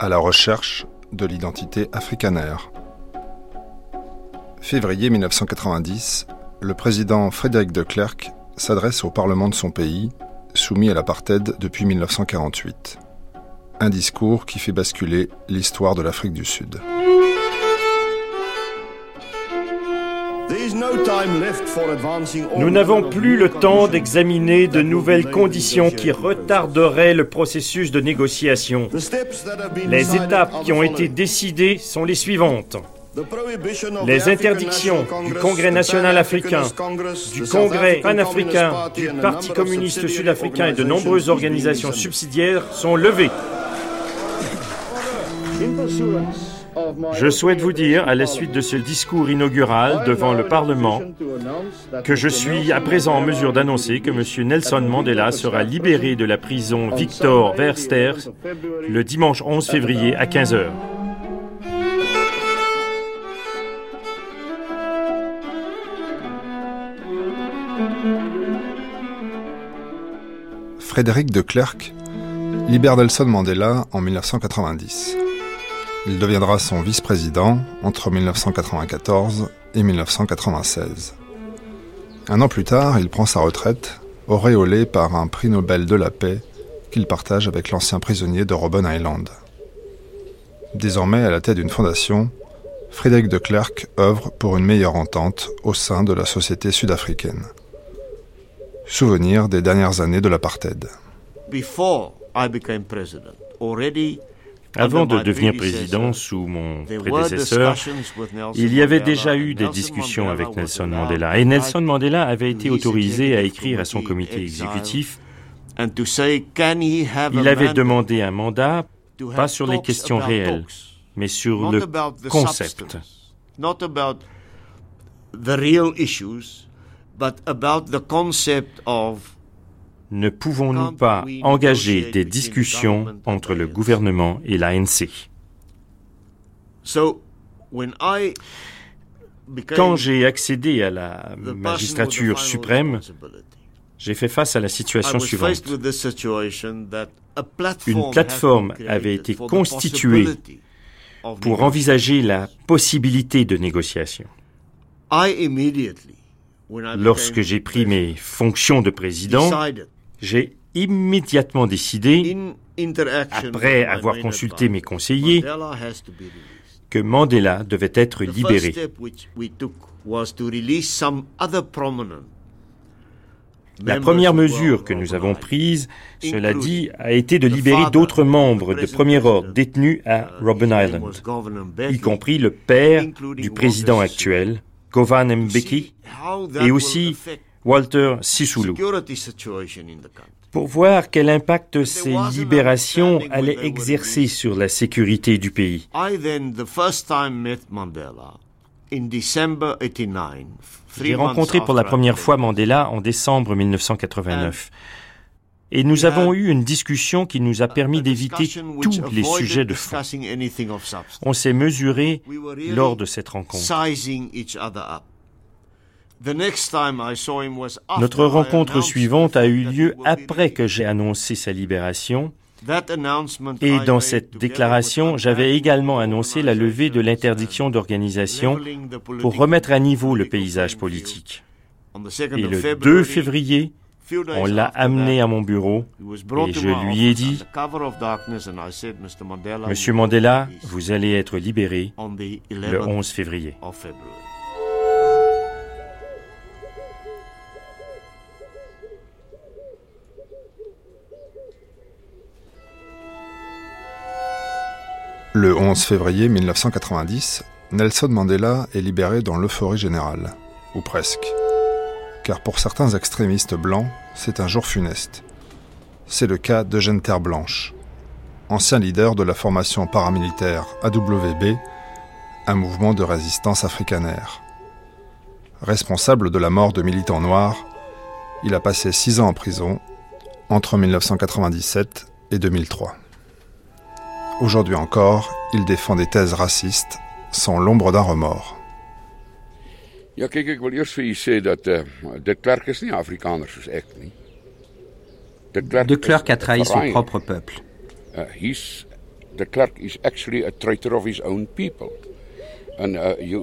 à la recherche de l'identité africanaire. Février 1990, le président Frédéric de Klerk s'adresse au Parlement de son pays, soumis à l'apartheid depuis 1948. Un discours qui fait basculer l'histoire de l'Afrique du Sud. Nous n'avons plus le temps d'examiner de nouvelles conditions qui retarderaient le processus de négociation. Les étapes qui ont été décidées sont les suivantes. Les interdictions du Congrès national africain, du Congrès panafricain, du Parti communiste sud-africain et de nombreuses organisations subsidiaires sont levées. Je souhaite vous dire, à la suite de ce discours inaugural devant le Parlement, que je suis à présent en mesure d'annoncer que M. Nelson Mandela sera libéré de la prison Victor Verster le dimanche 11 février à 15 h. Frédéric de Klerk libère Nelson Mandela en 1990. Il deviendra son vice-président entre 1994 et 1996. Un an plus tard, il prend sa retraite, auréolé par un prix Nobel de la paix qu'il partage avec l'ancien prisonnier de Robben Island. Désormais à la tête d'une fondation, Frédéric de Klerk œuvre pour une meilleure entente au sein de la société sud-africaine. Souvenir des dernières années de l'apartheid. Avant de devenir président sous mon prédécesseur, il y avait déjà eu des discussions avec Nelson Mandela et Nelson Mandela avait été autorisé à écrire à son comité exécutif. Il avait demandé un mandat, pas sur les questions réelles, mais sur le concept. Ne pouvons-nous pas engager des discussions entre le gouvernement et l'ANC Quand j'ai accédé à la magistrature suprême, j'ai fait face à la situation suivante. Une plateforme avait été constituée pour envisager la possibilité de négociation. Lorsque j'ai pris mes fonctions de président, j'ai immédiatement décidé, après avoir consulté mes conseillers, que Mandela devait être libéré. La première mesure que nous avons prise, cela dit, a été de libérer d'autres membres de premier ordre détenus à Robben Island, y compris le père du président actuel, Govan Mbeki, et aussi Walter Sisulu, pour voir quel impact ces libérations allaient exercer sur la sécurité du pays. J'ai rencontré pour la première fois Mandela en décembre 1989. Et nous avons eu une discussion qui nous a permis d'éviter tous les sujets de fond. On s'est mesuré lors de cette rencontre. Notre rencontre suivante a eu lieu après que j'ai annoncé sa libération. Et dans cette déclaration, j'avais également annoncé la levée de l'interdiction d'organisation pour remettre à niveau le paysage politique. Et le 2 février, on l'a amené à mon bureau et je lui ai dit, Monsieur Mandela, vous allez être libéré le 11 février. Le 11 février 1990, Nelson Mandela est libéré dans l'euphorie générale, ou presque. Car pour certains extrémistes blancs, c'est un jour funeste. C'est le cas d'Eugène Terre Blanche, ancien leader de la formation paramilitaire AWB, un mouvement de résistance africanaire. Responsable de la mort de militants noirs, il a passé six ans en prison entre 1997 et 2003. Aujourd'hui encore, il défend des thèses racistes sans l'ombre d'un remords. Ja, kijk, ik wil eerst voor je zeggen dat uh, de Klerk is niet Afrikaner zoals ik, niet. De Klerk a trahi son propre peuple. Uh, he's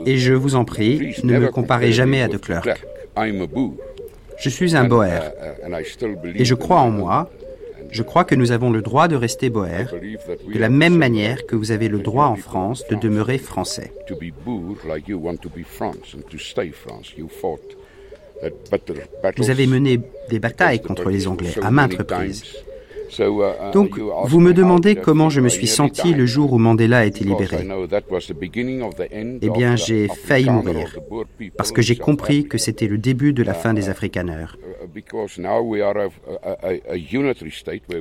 Et je vous en prie, ne me comparez jamais à de Klerk. Je suis un Boer et je crois en moi. Je crois que nous avons le droit de rester Boer, de la même manière que vous avez le droit en France de demeurer français. Vous avez mené des batailles contre les Anglais à maintes reprises. Uh, uh, Donc, vous me demandez comment je me suis senti le jour où Mandela a été libéré. Eh bien, j'ai failli mourir, parce que j'ai compris que c'était le début de la fin des Afrikaners.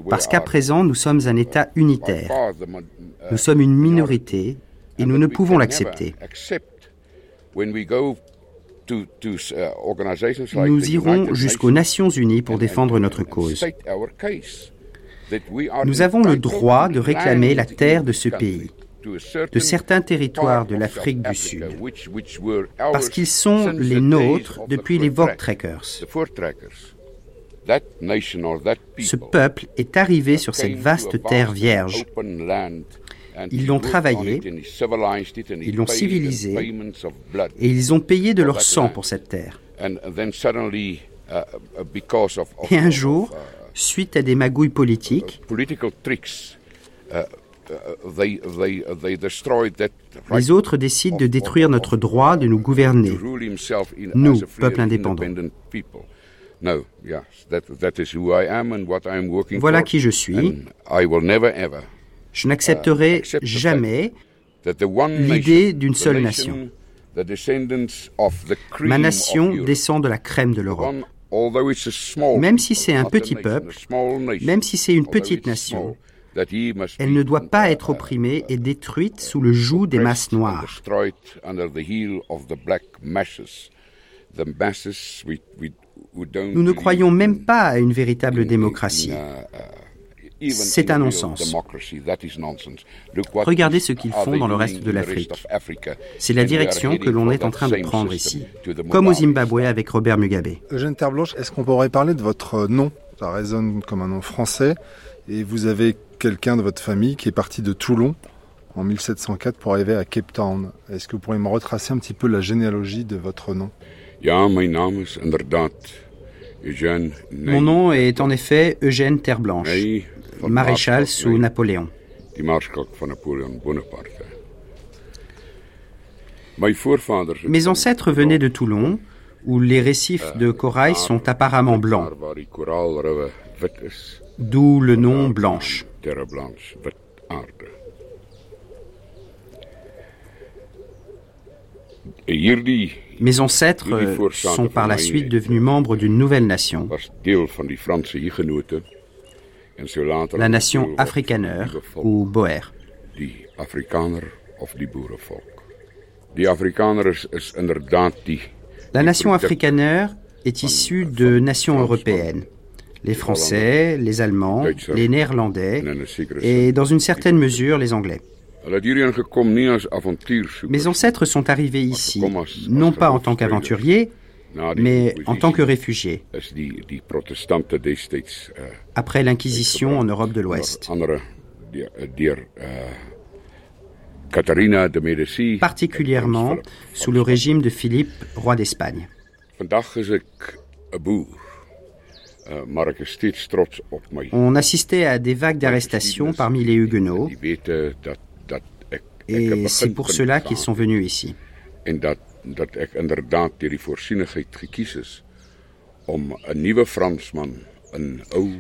Parce qu'à présent, nous sommes un État unitaire. Nous sommes une minorité et nous ne pouvons l'accepter. Nous irons jusqu'aux Nations Unies pour défendre notre cause. Nous avons le droit de réclamer la terre de ce pays, de certains territoires de l'Afrique du Sud, parce qu'ils sont les nôtres depuis les Vortrekkers. Ce peuple est arrivé sur cette vaste terre vierge. Ils l'ont travaillé, ils l'ont civilisé, et ils ont payé de leur sang pour cette terre. Et un jour, suite à des magouilles politiques, les autres décident de détruire notre droit de nous gouverner, nous, peuple indépendant. Voilà qui je suis. Je n'accepterai jamais l'idée d'une seule nation. Ma nation descend de la crème de l'Europe. Même si c'est un petit peuple, même si c'est une petite nation, elle ne doit pas être opprimée et détruite sous le joug des masses noires. Nous ne croyons même pas à une véritable démocratie. C'est un non-sens. Regardez ce qu'ils font dans le reste de l'Afrique. C'est la direction que l'on est en train de prendre ici, comme au Zimbabwe avec Robert Mugabe. Eugène Terblanche, est-ce qu'on pourrait parler de votre nom? Ça résonne comme un nom français. Et vous avez quelqu'un de votre famille qui est parti de Toulon en 1704 pour arriver à Cape Town. Est-ce que vous pourriez me retracer un petit peu la généalogie de votre nom? Mon nom est en effet Eugène Terblanche maréchal sous Napoléon. Mes ancêtres venaient de Toulon, où les récifs de corail sont apparemment blancs, d'où le nom Blanche. Mes ancêtres sont par la suite devenus membres d'une nouvelle nation, la nation afrikaner ou Boer. La nation afrikaner est issue de nations européennes. Les Français, les Allemands, les Néerlandais et dans une certaine mesure les Anglais. Mes ancêtres sont arrivés ici, non pas en tant qu'aventuriers, mais en tant que réfugiés, après l'Inquisition en Europe de l'Ouest, particulièrement sous le régime de Philippe, roi d'Espagne. On assistait à des vagues d'arrestations parmi les Huguenots, et c'est pour cela qu'ils sont venus ici.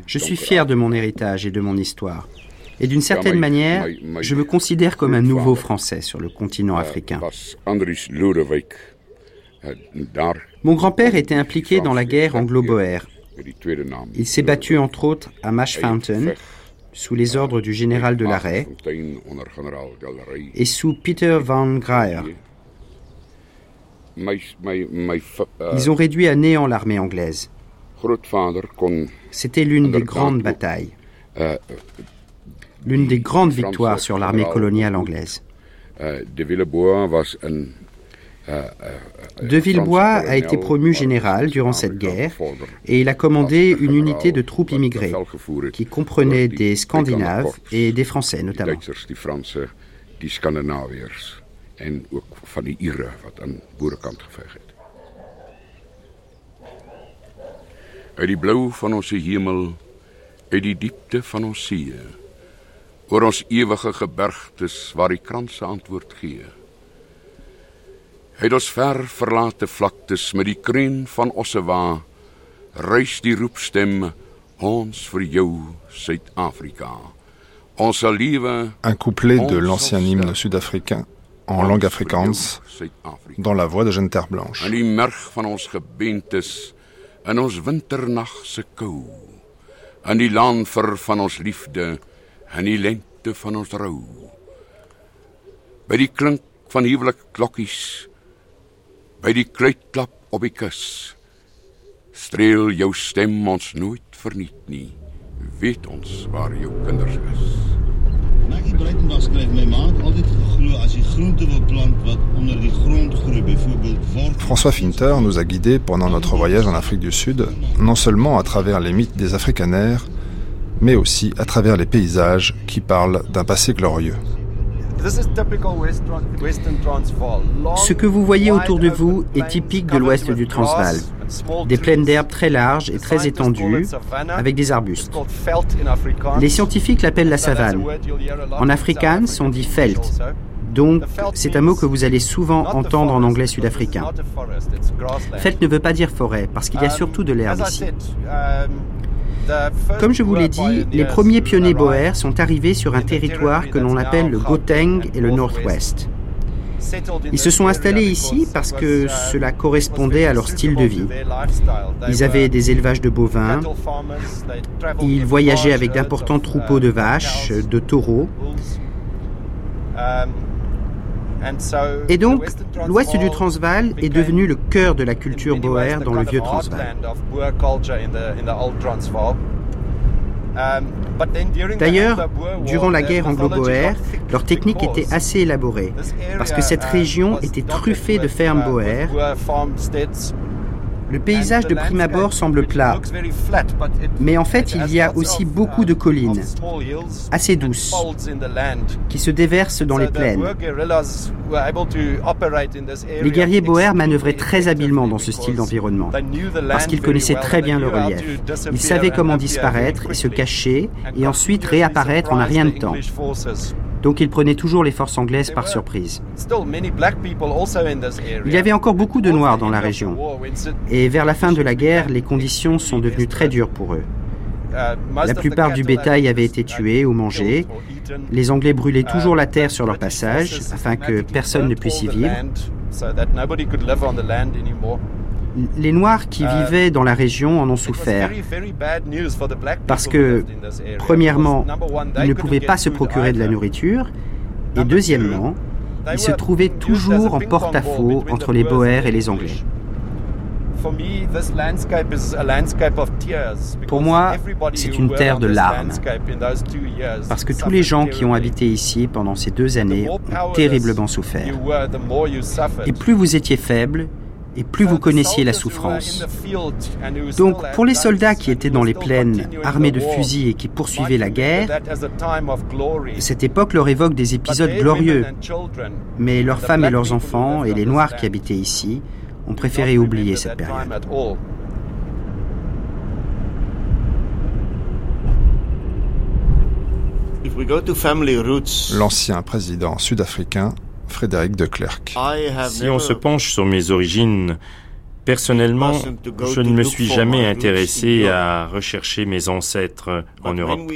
Je suis fier de mon héritage et de mon histoire. Et d'une certaine manière, je me considère comme un nouveau Français sur le continent africain. Mon grand-père était impliqué dans la guerre anglo-boère. Il s'est battu entre autres à Mash Fountain, sous les ordres du général de Larrey, et sous Peter van Graer. Ils ont réduit à néant l'armée anglaise. C'était l'une des grandes batailles, l'une des grandes victoires sur l'armée coloniale anglaise. De Villebois a été promu général durant cette guerre et il a commandé une unité de troupes immigrées qui comprenait des Scandinaves et des Français notamment. Uit die blauw van onze hemel, uit die diepte van ons see, oor ons ewige gebergtes waar die kranse antwoord gee. Uit ons ver verlate vlaktes met die kreun van Ossewa, ruis die roepstem ons vir jou Suid-Afrika. Ons sal lewe Un couplet de l'ancien hymne sud-africain en langue afrikaans dans la voix de Jeanne Terre Blanche. In die merg van ons gebentes in ons winternag se kou in die land vir van ons liefde in die lente van ons rou by die klink van huwelik klokkies by die kruitklap op die kus streel jou stem ons nooit verniet nie. Weet ons waar jou kinders is. Maggie Breitenberg skryf my maat altyd geglo as jy groente wil plant wat onder die grond groei byvoorbeeld word François Finter nous a guidés pendant notre voyage en Afrique du Sud non seulement à travers les mythes des africanaires mais aussi à travers les paysages qui parlent d'un passé glorieux. Ce que vous voyez autour de vous est typique de l'ouest du Transvaal. Des plaines d'herbe très larges et très étendues, avec des arbustes. Les scientifiques l'appellent la savane. En afrikaans, on dit veld. Donc, c'est un mot que vous allez souvent entendre en anglais sud-africain. Veld ne veut pas dire forêt, parce qu'il y a surtout de l'herbe ici. Comme je vous l'ai dit, les premiers pionniers boers sont arrivés sur un territoire que l'on appelle le Gauteng et le Northwest. Ils se sont installés ici parce que cela correspondait à leur style de vie. Ils avaient des élevages de bovins, ils voyageaient avec d'importants troupeaux de vaches, de taureaux. Et donc, l'ouest du Transvaal est devenu le cœur de la culture boer dans le vieux Transvaal. D'ailleurs, durant la guerre anglo-boer, leur technique était assez élaborée, parce que cette région était truffée de fermes boer le paysage de prime abord semble plat, mais en fait il y a aussi beaucoup de collines, assez douces, qui se déversent dans les plaines. Les guerriers boers manœuvraient très habilement dans ce style d'environnement, parce qu'ils connaissaient très bien le relief. Ils savaient comment disparaître et se cacher, et ensuite réapparaître en un rien de temps. Donc ils prenaient toujours les forces anglaises par surprise. Il y avait encore beaucoup de Noirs dans la région. Et vers la fin de la guerre, les conditions sont devenues très dures pour eux. La plupart du bétail avait été tué ou mangé. Les Anglais brûlaient toujours la terre sur leur passage afin que personne ne puisse y vivre. Les Noirs qui vivaient dans la région en ont souffert. parce que, premièrement, ils ne pouvaient pas se procurer de la nourriture. Et deuxièmement, ils se trouvaient toujours en porte-à-faux entre les Boers et les Anglais. Pour moi, c'est une terre de larmes, parce que tous les gens qui ont habité ici pendant ces deux années ont terriblement souffert. Et plus vous étiez faible, et plus vous connaissiez la souffrance. Donc pour les soldats qui étaient dans les plaines, armés de fusils et qui poursuivaient la guerre, cette époque leur évoque des épisodes glorieux. Mais leurs femmes et leurs enfants, et les Noirs qui habitaient ici, ont préféré oublier cette période. L'ancien président sud-africain Frédéric de Klerk. Si on se penche sur mes origines, personnellement, je ne me suis jamais intéressé à rechercher mes ancêtres en Europe.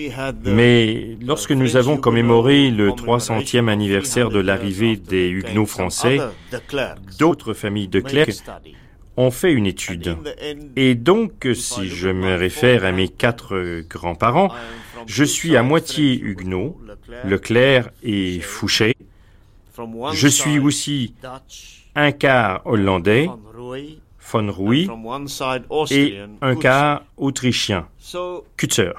Mais lorsque nous avons commémoré le 300e anniversaire de l'arrivée des Huguenots français, d'autres familles de Klerk ont fait une étude. Et donc, si je me réfère à mes quatre grands-parents, je suis à moitié Huguenot, Leclerc et Fouché, je suis aussi un quart hollandais, von Rooij, et un quart autrichien, Kutzer.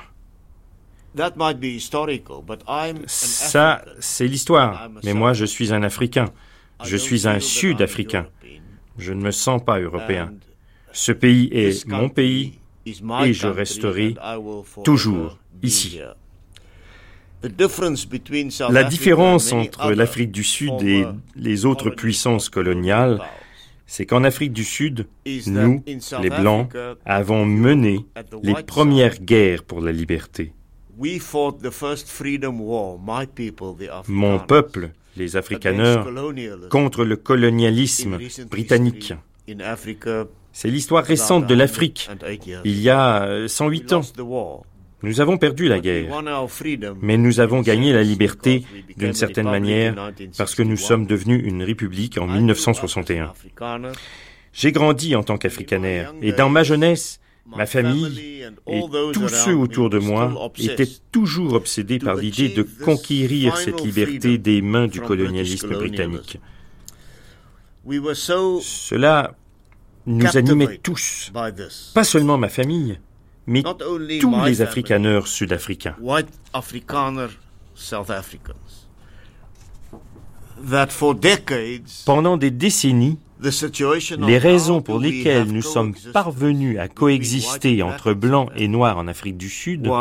Ça, c'est l'histoire, mais moi je suis un Africain. Je suis un Sud-Africain. Je ne me sens pas européen. Ce pays est mon pays et je resterai toujours ici. La différence entre l'Afrique du Sud et les autres puissances coloniales, c'est qu'en Afrique du Sud, nous, les Blancs, avons mené les premières guerres pour la liberté. Mon peuple, les Afrikaners, contre le colonialisme britannique. C'est l'histoire récente de l'Afrique, il y a 108 ans. Nous avons perdu la guerre, mais nous avons gagné la liberté d'une certaine manière parce que nous sommes devenus une république en 1961. J'ai grandi en tant qu'Afrikaner et dans ma jeunesse, ma famille et tous ceux autour de moi étaient toujours obsédés par l'idée de conquérir cette liberté des mains du colonialisme britannique. Cela nous animait tous, pas seulement ma famille, mais tous les Afrikaners sud-africains. Pendant des décennies, les raisons pour lesquelles nous sommes parvenus à coexister entre blancs et noirs en Afrique du Sud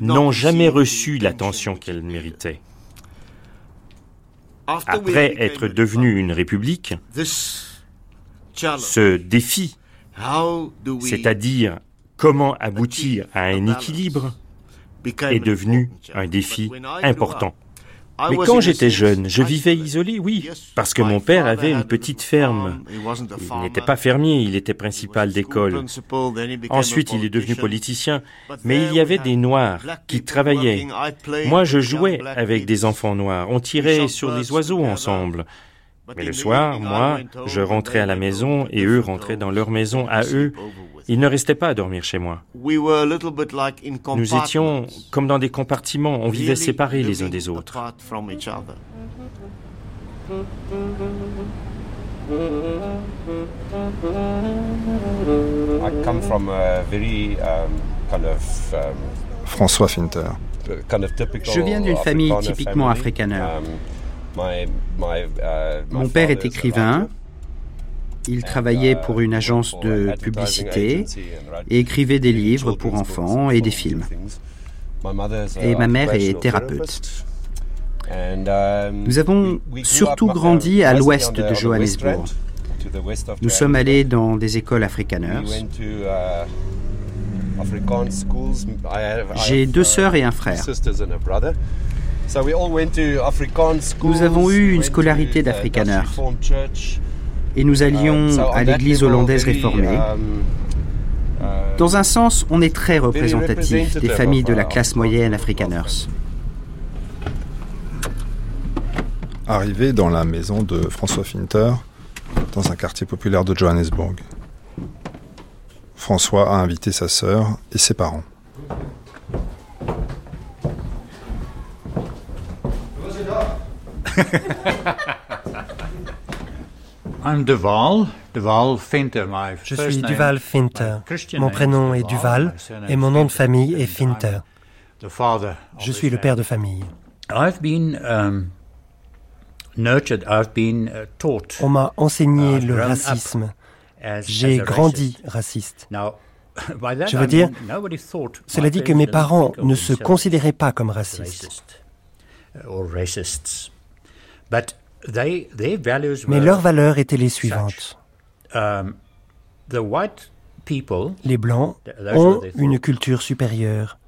n'ont jamais reçu l'attention qu'elles méritaient. Après être devenu une république, ce défi c'est-à-dire comment aboutir à un équilibre, est devenu un défi important. Mais quand j'étais jeune, je vivais isolé, oui, parce que mon père avait une petite ferme. Il n'était pas fermier, il était principal d'école. Ensuite, il est devenu politicien, mais il y avait des Noirs qui travaillaient. Moi, je jouais avec des enfants noirs, on tirait sur les oiseaux ensemble. Mais le soir, moi, je rentrais à la maison et eux rentraient dans leur maison à eux. Ils ne restaient pas à dormir chez moi. Nous étions comme dans des compartiments, on vivait séparés les uns des autres. François Finter. Je viens d'une famille typiquement afrikaner. Uh, Mon père est écrivain. Il travaillait uh, pour une agence de publicité et écrivait des livres pour enfants et des films. Et ma mère est thérapeute. Um, Nous avons surtout grandi à l'ouest de Johannesburg. Nous sommes allés dans des écoles afrikaners. Uh, J'ai deux sœurs et un frère. Nous avons eu une scolarité d'Afrikaner et nous allions um, à l'église hollandaise réformée. Um, uh, Dans un sens, on est très représentatif des familles de la classe moyenne Afrikaners. Arrivé dans la maison de François Finter, dans un quartier populaire de Johannesburg, François a invité sa sœur et ses parents. Je suis Duval Finter. Mon prénom est Duval et mon nom de famille est Finter. Je suis le père de famille. Um, uh, On m'a enseigné le racisme. J'ai grandi raciste. Je veux dire, cela dit que mes parents ne se considéraient pas comme racistes. Mais leurs valeurs étaient les suivantes. Um, les Blancs ont une culture supérieure,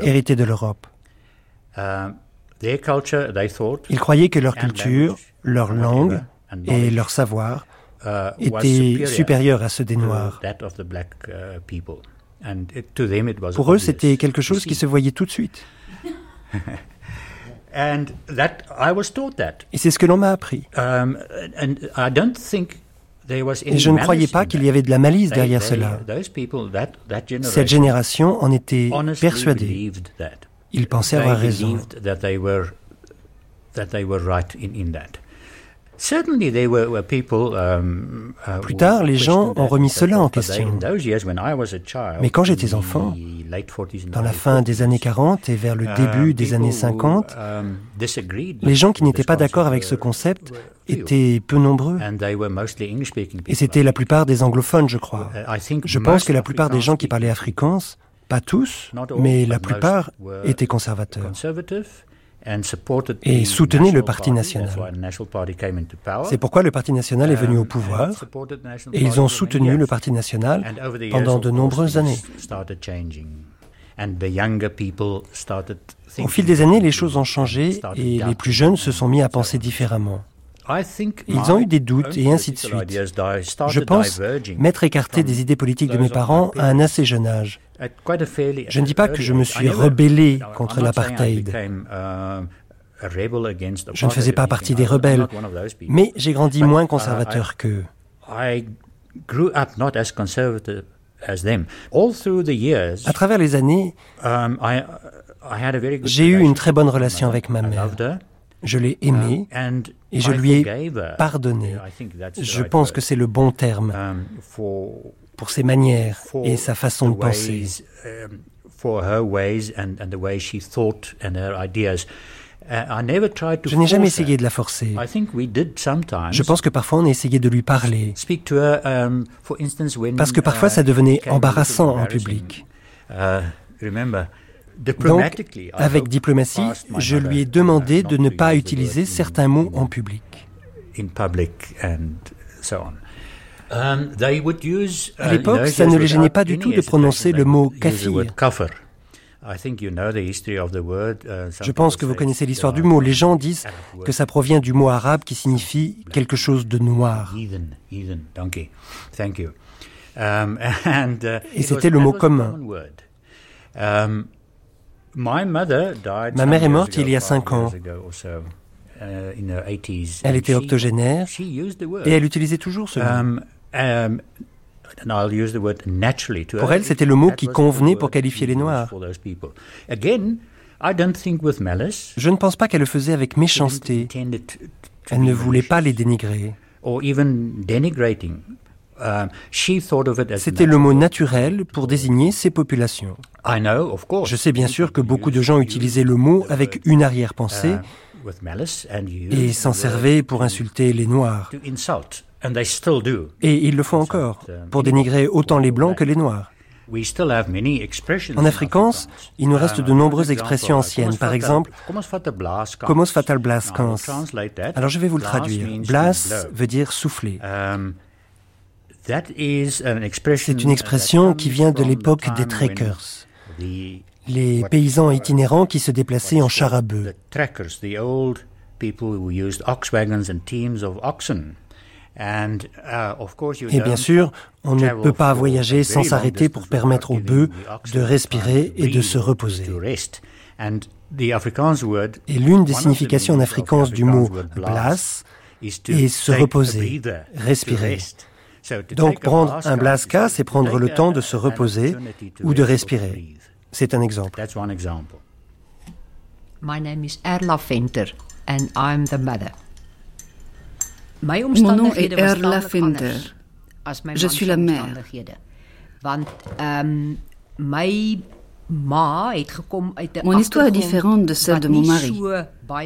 héritée de l'Europe. Um, Ils croyaient que leur culture, leur langue et leur savoir uh, étaient supérieurs à ceux des Noirs. Pour eux, c'était quelque chose qui se voyait tout de suite. Et c'est ce que l'on m'a appris. Um, Et je ne croyais pas qu'il y avait de la malice derrière cela. Cette génération en était persuadée. Ils pensaient avoir raison. Plus tard, les gens ont remis cela en question. Mais quand j'étais enfant, dans la fin des années 40 et vers le début des années 50, les gens qui n'étaient pas d'accord avec ce concept étaient peu nombreux. Et c'était la plupart des anglophones, je crois. Je pense que la plupart des gens qui parlaient afrikaans, pas tous, mais la plupart étaient conservateurs et soutenaient le Parti national. C'est pourquoi le Parti national est venu au pouvoir. et ils ont soutenu le Parti national pendant de nombreuses années. Au fil des années, les choses ont changé et les plus jeunes se sont mis à penser différemment. Ils ont eu des doutes et ainsi de suite. Je pense m'être écarté des idées politiques de mes parents à un assez jeune âge. Je ne dis pas que je me suis rebellé contre l'apartheid. Je ne faisais pas partie des rebelles, mais j'ai grandi moins conservateur qu'eux. À travers les années, j'ai eu une très bonne relation avec ma mère. Je l'ai aimée et je lui ai pardonné. Je pense que c'est le bon terme pour ses manières et sa façon de penser. Je n'ai jamais essayé de la forcer. Je pense que parfois on a essayé de lui parler. Um, Parce que parfois ça devenait embarrassant en public. Uh, Donc, avec diplomatie, je lui ai demandé de ne pas utiliser certains mots en public. Um, à l'époque, ça ne les gênait pas du tout de prononcer le mot kafir. Je pense que vous connaissez l'histoire du mot. Les gens disent que ça provient du mot arabe qui signifie quelque chose de noir. Et c'était le mot commun. Um, Ma mère est morte il y a cinq ans. Uh, elle était octogénaire et elle utilisait toujours ce mot. Um, um, pour elle, c'était le mot qui convenait pour qualifier les Noirs. Je ne pense pas qu'elle le faisait avec méchanceté. Elle ne voulait pas les dénigrer. Um, c'était le mot naturel pour désigner ces populations. Je sais bien sûr que beaucoup de gens utilisaient le mot avec une arrière-pensée uh, et s'en servaient pour insulter les Noirs. Et ils le font encore, pour dénigrer autant les Blancs que les Noirs. En afrikaans, il nous reste de nombreuses expressions anciennes. Par exemple, Komos fatal blaskans. Alors je vais vous le traduire. Blas veut dire souffler. C'est une expression qui vient de l'époque des trekkers, les paysans itinérants qui se déplaçaient en char à bœuf. Uh, et bien sûr, on ne peut pas voyager sans s'arrêter pour permettre aux bœufs de respirer et de se reposer. Et l'une des significations en afrikaans du mot blas est se reposer, respirer. Donc prendre un blaska, c'est prendre le temps de se reposer ou de respirer. C'est un exemple. My name is Erla Venter and I'm the mother. Mon nom est Erla Finder. Je suis la mère. Ehm, mon histoire est différente de celle de mon mari,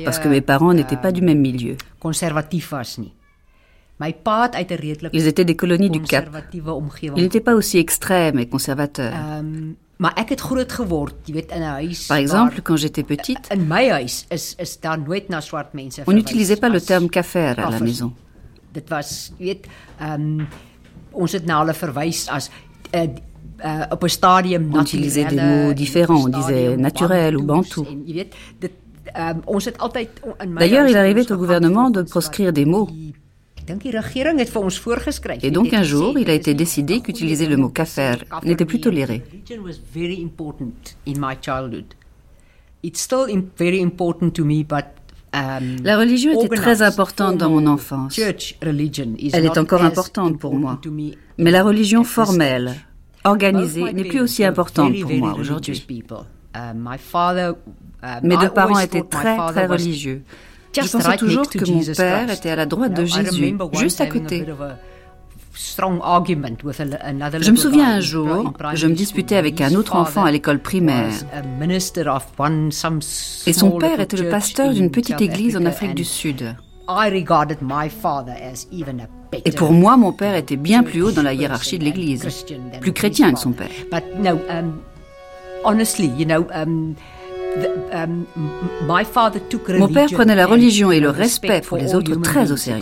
parce que mes parents n'étaient pas du même milieu. Ils étaient des colonies du Cap. Ils n'étaient pas aussi extrêmes et conservateurs. Ehm, par exemple, quand j'étais petite, on n'utilisait pas le terme kafir à la maison. On utilisait des mots différents, on disait naturel ou bantou. D'ailleurs, il arrivait au gouvernement de proscrire des mots et donc un jour, il a été décidé qu'utiliser le mot kafir n'était plus toléré. La religion était très importante dans mon enfance. Elle est encore importante pour moi. Mais la religion formelle, organisée, n'est plus aussi importante pour moi aujourd'hui. Mes deux parents étaient très, très religieux. Je pensais toujours que mon père était à la droite de Jésus, juste à côté. Je me souviens un jour, je me disputais avec un autre enfant à l'école primaire. Et son père était le pasteur d'une petite église en Afrique du Sud. Et pour moi, mon père était bien plus haut dans la hiérarchie de l'Église, plus chrétien que son père. Mon père prenait la religion et le respect pour les autres très au sérieux.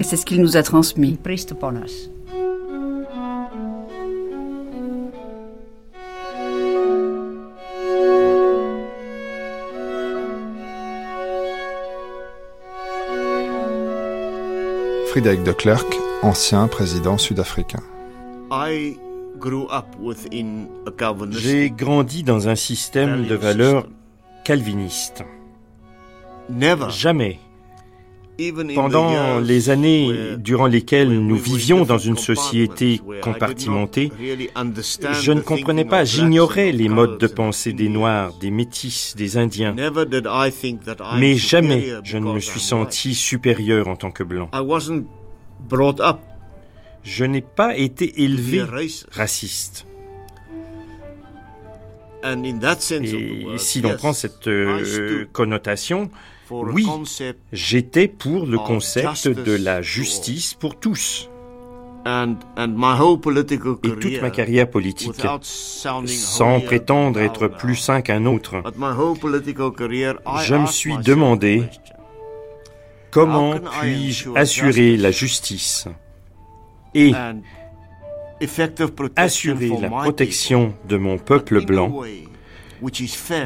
Et c'est ce qu'il nous a transmis. Friedrich de Klerk, ancien président sud-africain. J'ai grandi dans un système de valeurs calvinistes. Jamais, pendant les années durant lesquelles nous vivions dans une société compartimentée, je ne comprenais pas, j'ignorais les modes de pensée des Noirs, des Métis, des Indiens. Mais jamais je ne me suis senti supérieur en tant que blanc. Je n'ai pas été élevé raciste. Et si l'on prend cette euh, connotation, oui, j'étais pour le concept de la justice pour tous. Et toute ma carrière politique, sans prétendre être plus sain qu'un autre, je me suis demandé comment puis-je assurer la justice? Et assurer la protection de mon peuple blanc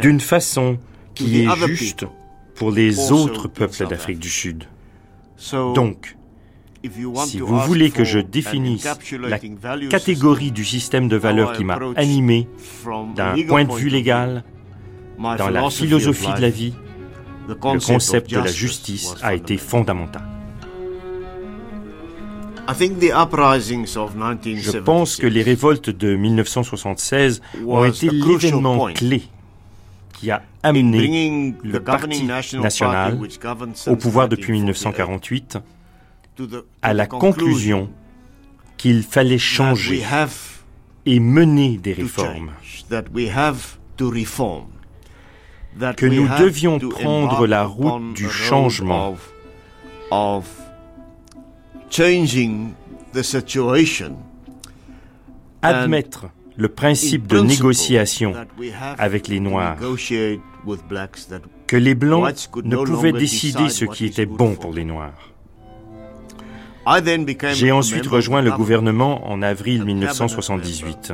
d'une façon qui est juste pour les autres peuples d'Afrique du Sud. Donc, si vous voulez que je définisse la catégorie du système de valeurs qui m'a animé d'un point de vue légal, dans la philosophie de la vie, le concept de la justice a été fondamental. Je pense que les révoltes de 1976 ont été l'événement clé qui a amené le Parti national au pouvoir depuis 1948 à la conclusion qu'il fallait changer et mener des réformes, que nous devions prendre la route du changement admettre le principe de négociation avec les Noirs, que les Blancs ne pouvaient décider ce qui était bon pour les Noirs. J'ai ensuite rejoint le gouvernement en avril 1978.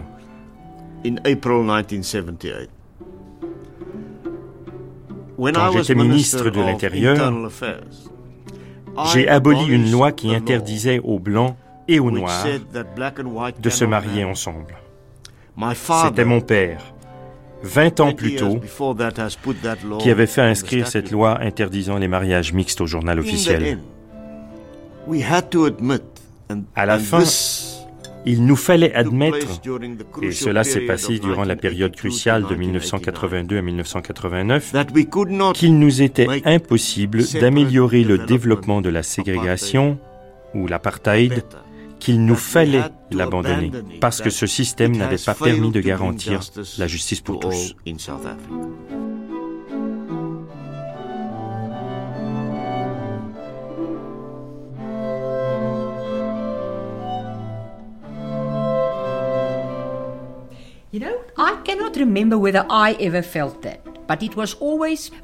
Quand j'étais ministre de l'Intérieur, j'ai aboli une loi qui interdisait aux Blancs et aux Noirs de se marier ensemble. C'était mon père, 20 ans plus tôt, qui avait fait inscrire cette loi interdisant les mariages mixtes au journal officiel. À la fin, il nous fallait admettre, et cela s'est passé durant la période cruciale de 1982 à 1989, qu'il nous était impossible d'améliorer le développement de la ségrégation ou l'apartheid, qu'il nous fallait l'abandonner, parce que ce système n'avait pas permis de garantir la justice pour tous.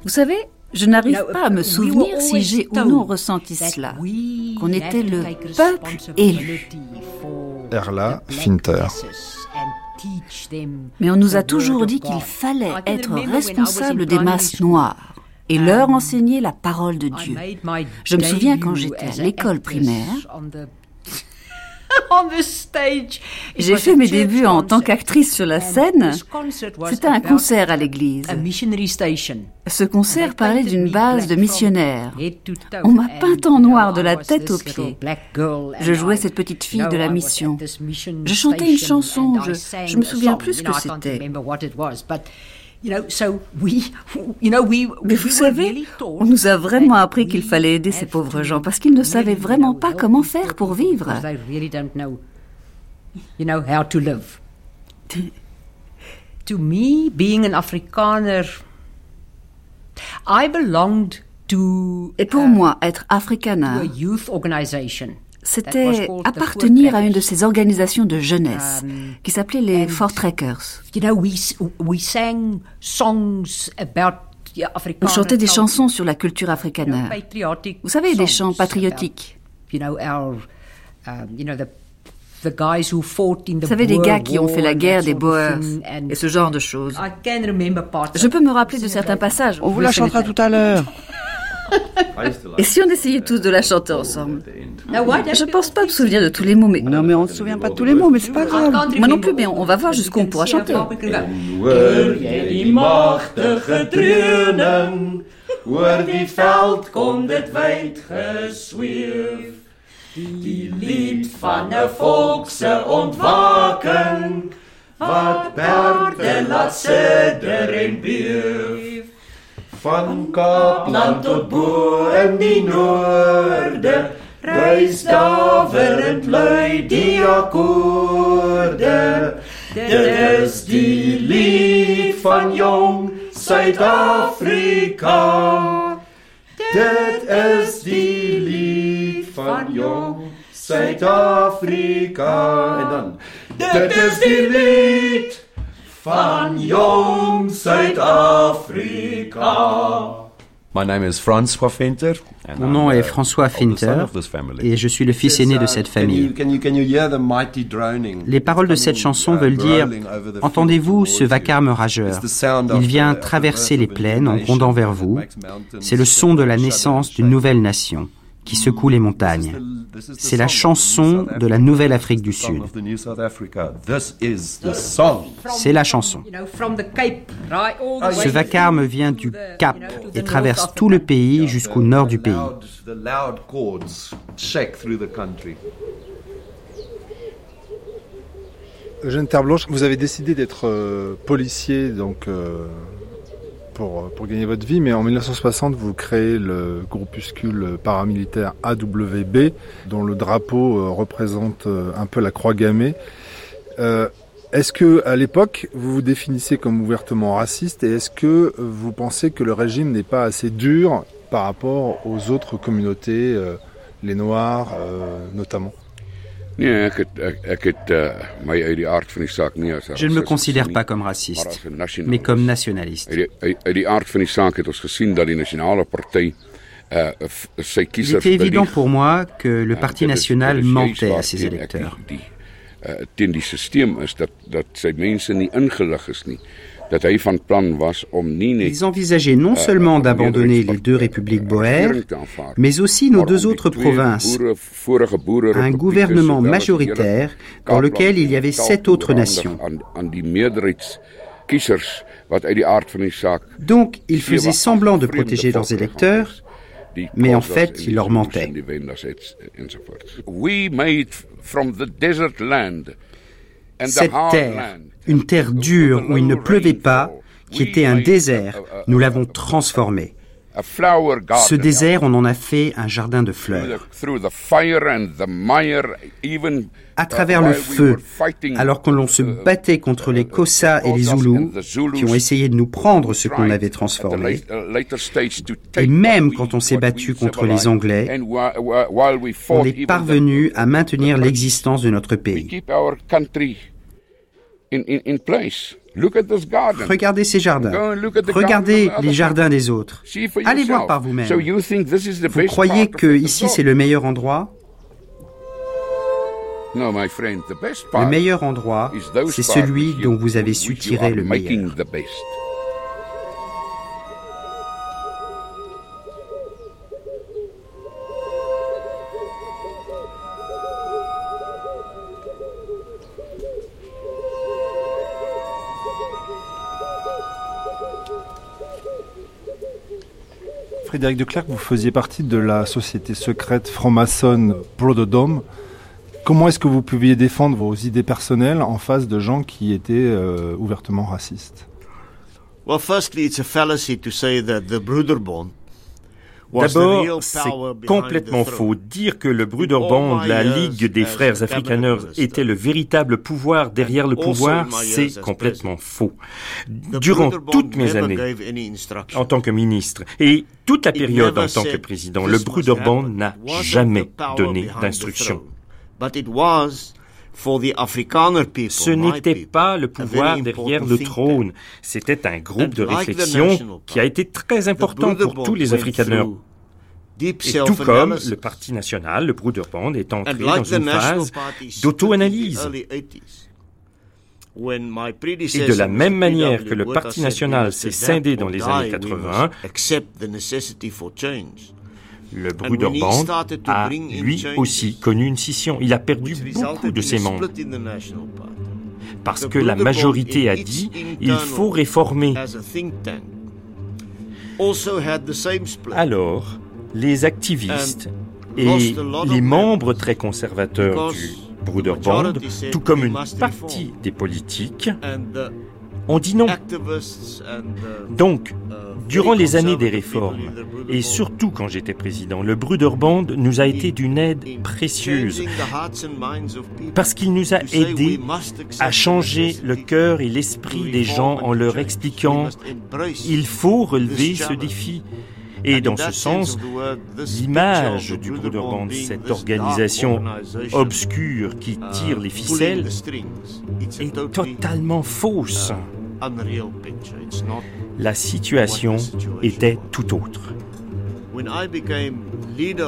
Vous savez, je n'arrive pas à me souvenir si j'ai ou non ressenti cela, qu'on était le peuple élu. Erla Finter. Mais on nous a toujours dit qu'il fallait être responsable des masses noires et leur enseigner la parole de Dieu. Je me souviens quand j'étais à l'école primaire, j'ai fait mes débuts en tant qu'actrice sur la scène. C'était un concert à l'église. Ce concert parlait d'une base de missionnaires. On m'a peint en noir de la tête aux pieds. Je jouais cette petite fille de la mission. Je chantais une chanson, je, je me souviens plus ce que c'était. Mais vous savez, on nous a vraiment appris qu'il fallait aider ces pauvres gens parce qu'ils ne savaient vraiment pas comment faire pour vivre. To me, being an Afrikaner, I belonged to. Et pour moi, être afrikaner, c'était appartenir à une de ces organisations de jeunesse um, qui s'appelait les Fortrekkers. On chantait des chansons sur la culture afrikaner. Vous savez, des chants patriotiques. Vous savez, des gars qui ont fait la guerre des Boers et ce genre de choses. Je peux me rappeler de certains passages. On vous la chantera tout à l'heure. Et si on essayait tous de la chanter ensemble Je pense pas me souvenir de tous les mots, mais... Non, mais on ne se souvient pas de tous les mots, mais c'est pas grave. Moi non plus, mais on va voir jusqu'où on pourra chanter. Die Lied van een volkse ontwaken, wat Berde laat sidder en beef. Van Kaapland tot Bo in die noorde, reis daverend lui die akkoorde. Dit is die lied van jong Suid-Afrika. Dit is die lied van jong Suid-Afrika. En dan, dit is die lied van jong Suid-Afrika. Mon nom est François Finter et je suis le fils aîné de cette famille. Les paroles de cette chanson veulent dire Entendez-vous ce vacarme rageur? Il vient traverser les plaines en grondant vers vous. C'est le son de la naissance d'une nouvelle nation qui secoue les montagnes. C'est la chanson de la Nouvelle Afrique du Sud. C'est la chanson. Ce vacarme vient du Cap et traverse tout le pays jusqu'au nord du pays. Eugène Terblanche, vous avez décidé d'être euh, policier donc euh, pour, pour gagner votre vie, mais en 1960, vous créez le groupuscule paramilitaire AWB, dont le drapeau euh, représente euh, un peu la croix gammée. Euh, est-ce que, à l'époque, vous vous définissez comme ouvertement raciste et est-ce que vous pensez que le régime n'est pas assez dur par rapport aux autres communautés, les Noirs notamment? Je ne me considère pas comme raciste, mais comme nationaliste. Il était évident pour moi que le Parti national mentait à ses électeurs. Ils envisageaient non seulement d'abandonner les deux républiques boères, mais aussi nos deux autres provinces, un gouvernement majoritaire dans lequel il y avait sept autres nations. Donc, ils faisaient semblant de protéger leurs électeurs, mais en fait, ils leur mentaient. Cette terre, une terre dure où il ne pleuvait pas, qui était un désert, nous l'avons transformé. Ce désert, on en a fait un jardin de fleurs. À travers le feu, alors que l'on se battait contre les Kossa et les Zoulous, qui ont essayé de nous prendre ce qu'on avait transformé, et même quand on s'est battu contre les Anglais, on est parvenu à maintenir l'existence de notre pays. Regardez ces jardins. Regardez les jardins des autres. Allez voir par vous-même. Vous croyez que ici c'est le meilleur endroit? Le meilleur endroit, c'est celui dont vous avez su tirer le meilleur. Frédéric vous faisiez partie de la société secrète franc-maçonne Dome. Comment est-ce que vous pouviez défendre vos idées personnelles en face de gens qui étaient euh, ouvertement racistes? Well, firstly, it's a fallacy to say that the D'abord, c'est complètement faux. Dire que le Bruderbond, la Ligue des frères afrikaners, était le véritable pouvoir derrière le pouvoir, c'est complètement faux. Durant toutes mes années en tant que ministre et toute la période en tant que président, le Bruderbond n'a jamais donné d'instructions. Ce n'était pas le pouvoir derrière le trône, c'était un groupe de réflexion qui a été très important pour tous les Afrikaners. Et tout comme le Parti national, le Broederbond est entré dans une phase d'auto-analyse. Et de la même manière que le Parti national s'est scindé dans les années 80, le Broederbond a lui aussi connu une scission. Il a perdu beaucoup de ses membres. Parce que la majorité a dit il faut réformer. Alors, les activistes et les membres très conservateurs du Broederbond, tout comme une partie des politiques, ont dit non. Donc, durant les années des réformes, et surtout quand j'étais président, le Bruderbond nous a été d'une aide précieuse, parce qu'il nous a aidés à changer le cœur et l'esprit des gens en leur expliquant il faut relever ce défi. Et dans ce sens, l'image du Bruderbond, cette organisation obscure qui tire les ficelles, est totalement fausse. La situation était tout autre.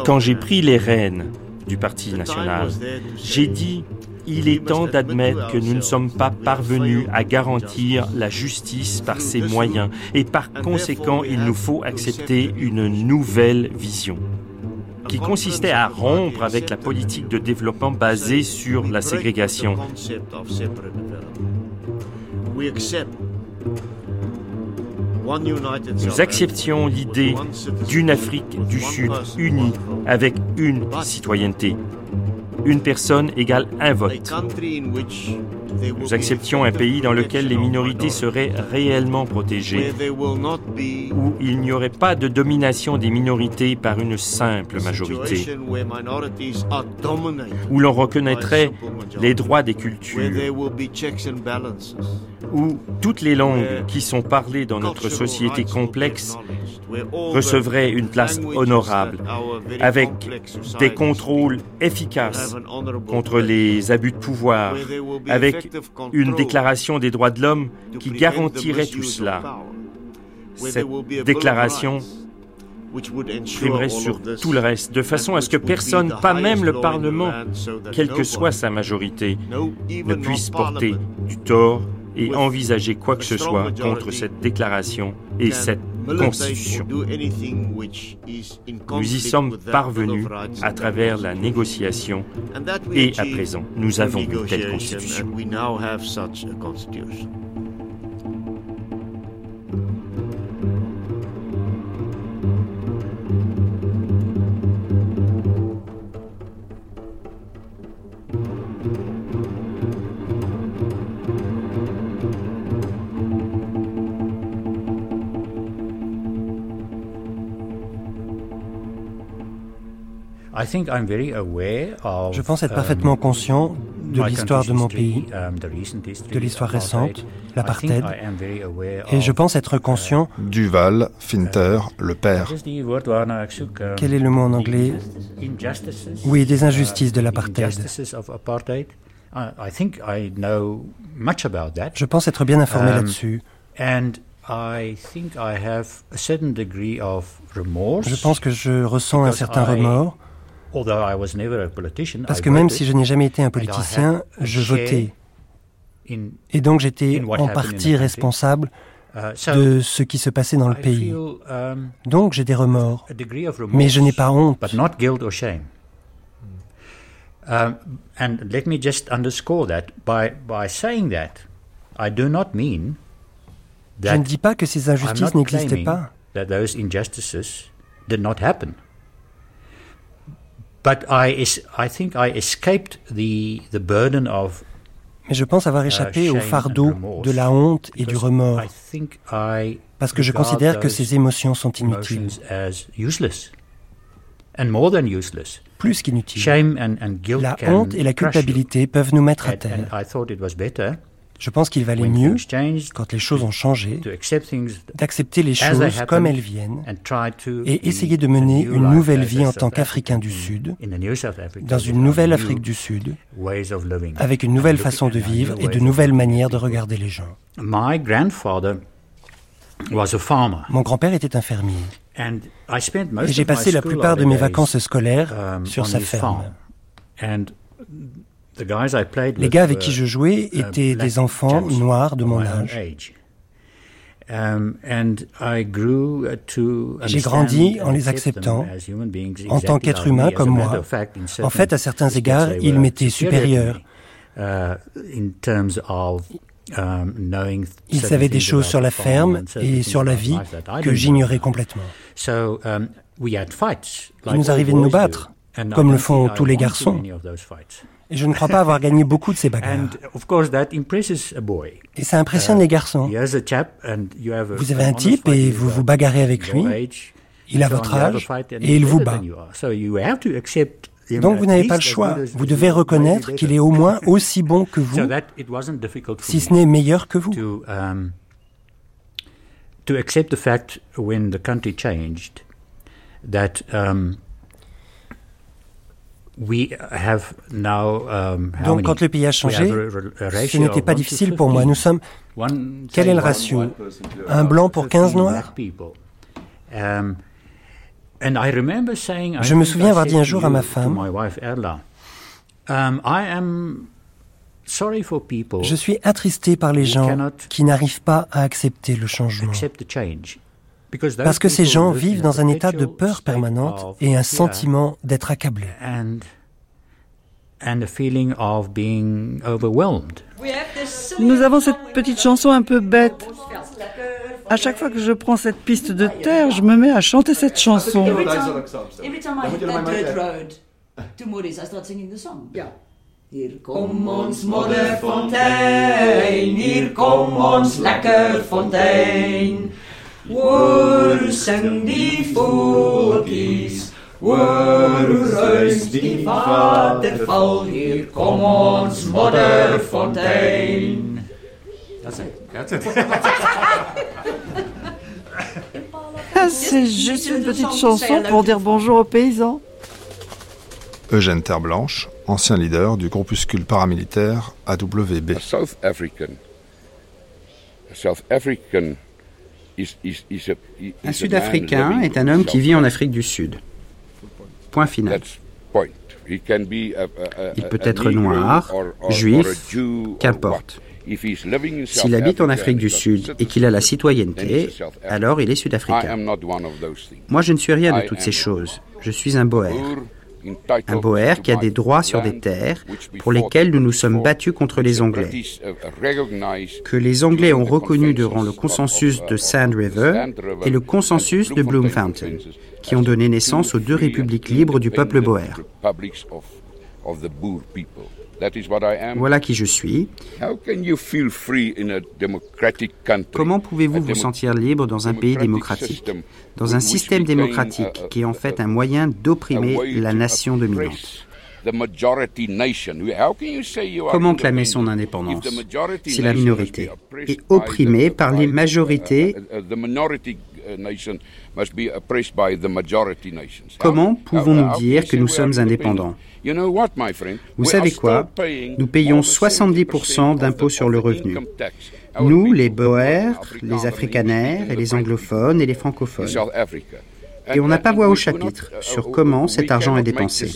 Quand j'ai pris les rênes du Parti national, j'ai dit il est temps d'admettre que nous ne sommes pas parvenus à garantir la justice par ces moyens et par conséquent il nous faut accepter une nouvelle vision qui consistait à rompre avec la politique de développement basée sur la ségrégation. Nous acceptions l'idée d'une Afrique du Sud unie avec une citoyenneté une personne égale un vote. Nous acceptions un pays dans lequel les minorités seraient réellement protégées, où il n'y aurait pas de domination des minorités par une simple majorité, où l'on reconnaîtrait les droits des cultures, où toutes les langues qui sont parlées dans notre société complexe recevraient une place honorable, avec des contrôles efficaces contre les abus de pouvoir, avec une déclaration des droits de l'homme qui garantirait tout cela. Cette déclaration primerait sur tout le reste, de façon à ce que personne, pas même le Parlement, quelle que soit sa majorité, ne puisse porter du tort et envisager quoi que ce soit contre cette déclaration et cette constitution. Nous y sommes parvenus à travers la négociation et à présent, nous avons une telle constitution. Je pense être parfaitement um, conscient de l'histoire de mon pays, um, de l'histoire récente, l'apartheid, et je pense être conscient... Duval, Finter, le père. Quel est le mot en anglais Oui, des injustices de l'apartheid. Je pense être bien informé um, là-dessus. Je pense que je ressens un certain remords parce que même si je n'ai jamais été un politicien, je votais. Et donc j'étais en partie responsable uh, de ce qui se passait dans le pays. Um, donc j'ai des remords, mais je n'ai pas honte. Um, and let me just underscore that by, by saying that, I do not mean je ne dis pas que ces injustices n'existaient pas. That those injustices did not happen. But I, I think I escaped the, the burden of Mais je pense avoir échappé au fardeau de la honte et du remords, parce que je considère que ces émotions sont inutiles. Plus qu'inutiles. La honte et la culpabilité peuvent nous mettre à terre. Je pense qu'il valait mieux, quand les choses ont changé, d'accepter les choses comme elles viennent et essayer de mener une nouvelle vie en tant qu'Africain du Sud, dans une nouvelle Afrique du Sud, avec une nouvelle façon de vivre et de nouvelles manières de regarder les gens. Mon grand-père était un fermier. Et j'ai passé la plupart de mes vacances scolaires um, sur sa ferme. Les gars avec qui je jouais uh, étaient des enfants noirs de mon âge. Um, j'ai grandi en les acceptant en tant qu'être humain comme moi. En fait, à certains égards, ils m'étaient supérieurs. Uh, um, ils savaient des choses sur la ferme et sur la vie que j'ignorais complètement. Um, Il nous arrivait de nous battre, comme le font tous les garçons. Et je ne crois pas avoir gagné beaucoup de ces bagarres. Et ça impressionne les garçons. Vous avez un type et vous vous bagarrez avec lui. Il a votre âge et il vous bat. Donc vous n'avez pas le choix. Vous devez reconnaître qu'il est au moins aussi bon que vous, si ce n'est meilleur que vous. To accept the fact when the country changed that um, Donc quand le pays a changé, ce n'était pas difficile pour moi. Nous sommes... Quel est le ratio Un blanc pour 15 noirs um, Je me souviens avoir dit un jour à ma femme, um, je suis attristé par les gens qui n'arrivent pas à accepter le changement. Parce que ces gens vivent dans un état de peur permanente et un sentiment d'être accablés. Nous avons cette petite chanson un peu bête. À chaque fois que je prends cette piste de terre, je me mets à chanter cette chanson. Hier kom ons modderfontein, hier kom ons lekker fontein. Hoor zing die voeltjies, hoor ruis die waterval, hier kom ons modderfontein. That's it. That's it. Ah, c'est juste une petite chanson pour dire bonjour aux paysans. Eugène Terre-Blanche, ancien leader du groupuscule paramilitaire AWB. South African. South African un Sud-Africain est un homme qui vit en Afrique du Sud. Point final. Il peut être noir, juif, qu'importe. S'il habite en Afrique du Sud et qu'il a la citoyenneté, alors il est sud-africain. Moi, je ne suis rien de toutes ces choses. Je suis un boer un Boer qui a des droits sur des terres pour lesquelles nous nous sommes battus contre les Anglais, que les Anglais ont reconnu durant le consensus de Sand River et le consensus de Bloemfontein, qui ont donné naissance aux deux républiques libres du peuple Boer. Voilà qui je suis. Comment pouvez-vous vous sentir libre dans un pays démocratique, dans un système démocratique qui est en fait un moyen d'opprimer la nation dominante. Comment clamer son indépendance? si la minorité. est opprimée par les majorités. Comment pouvons-nous dire que nous sommes indépendants? Vous savez quoi? Nous payons 70% d'impôts sur le revenu. Nous, les Boers, les Afrikaners et les anglophones et les francophones. Et on n'a pas voix au chapitre sur comment cet argent est dépensé.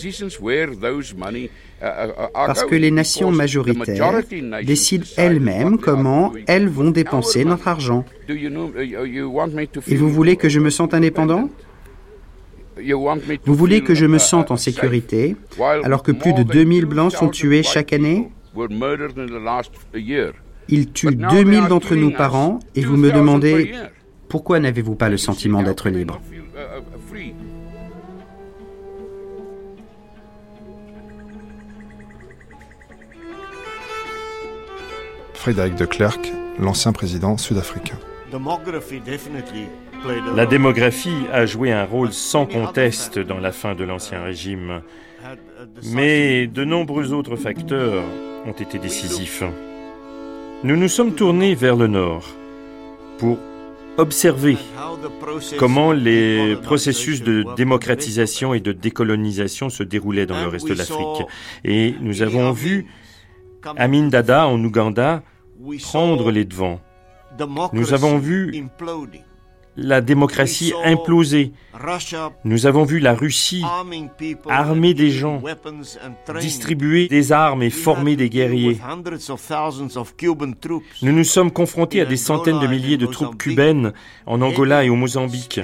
Parce que les nations majoritaires décident elles-mêmes comment elles vont dépenser notre argent. Et vous voulez que je me sente indépendant? Vous voulez que je me sente en sécurité alors que plus de 2000 Blancs sont tués chaque année? Ils tuent 2000 d'entre nous par an et vous me demandez pourquoi n'avez-vous pas le sentiment d'être libre? Frédéric de Klerk, l'ancien président sud-africain. La démographie a joué un rôle sans conteste dans la fin de l'Ancien Régime, mais de nombreux autres facteurs ont été décisifs. Nous nous sommes tournés vers le nord pour observer comment les processus de démocratisation et de décolonisation se déroulaient dans le reste de l'Afrique. Et nous avons vu Amin Dada en Ouganda prendre les devants. Nous avons vu la démocratie implosée. Nous avons vu la Russie armer des gens, distribuer des armes et former des guerriers. Nous nous sommes confrontés à des centaines de milliers de troupes cubaines en Angola et au Mozambique.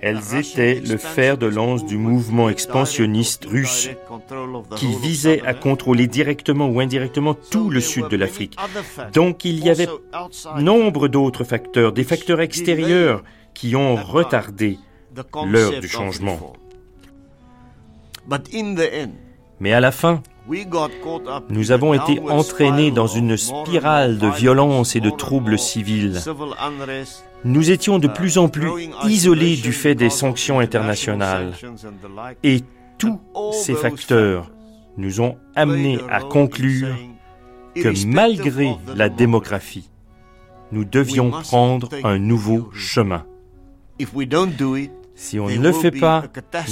Elles étaient le fer de lance du mouvement expansionniste russe qui visait à contrôler directement ou indirectement tout le sud de l'Afrique. Donc il y avait nombre d'autres facteurs, des facteurs extérieurs qui ont retardé l'heure du changement. Mais à la fin, nous avons été entraînés dans une spirale de violence et de troubles civils. Nous étions de plus en plus isolés du fait des sanctions internationales. Et tous ces facteurs nous ont amenés à conclure que malgré la démographie, nous devions prendre un nouveau chemin. Si on ne le fait pas,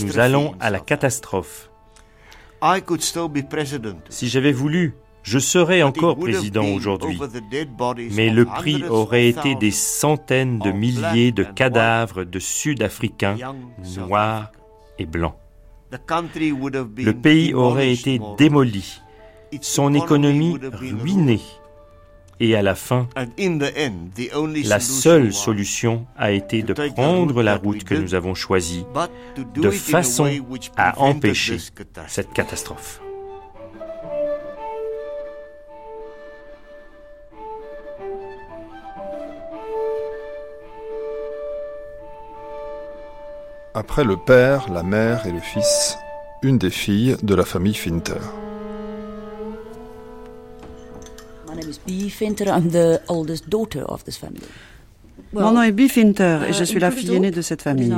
nous allons à la catastrophe. Si j'avais voulu, je serais encore président aujourd'hui, mais le prix aurait été des centaines de milliers de cadavres de Sud-Africains, noirs et blancs. Le pays aurait été démoli, son économie ruinée, et à la fin, la seule solution a été de prendre la route que nous avons choisie de façon à empêcher cette catastrophe. Après le père, la mère et le fils, une des filles de la famille Finter. Mon nom est Bee Finter et je uh, suis la fille aînée de cette famille.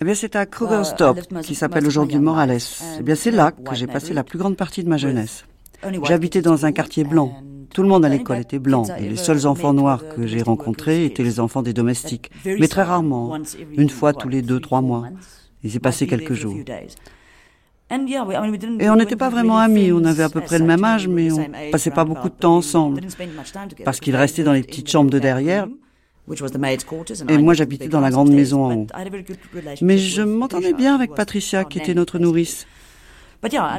Eh bien, c'est à Krugersdorp, qui s'appelle aujourd'hui Morales. Eh bien, c'est là que j'ai passé la plus grande partie de ma jeunesse. J'habitais dans un quartier blanc. Tout le monde à l'école était blanc et les seuls enfants noirs que j'ai rencontrés étaient les enfants des domestiques. Mais très rarement, une fois tous les deux, trois mois. Ils y passaient quelques jours. Et on n'était pas vraiment amis, on avait à peu près le même âge, mais on passait pas beaucoup de temps ensemble, parce qu'il restait dans les petites chambres de derrière, et moi j'habitais dans la grande maison en haut. Mais je m'entendais bien avec Patricia, qui était notre nourrice.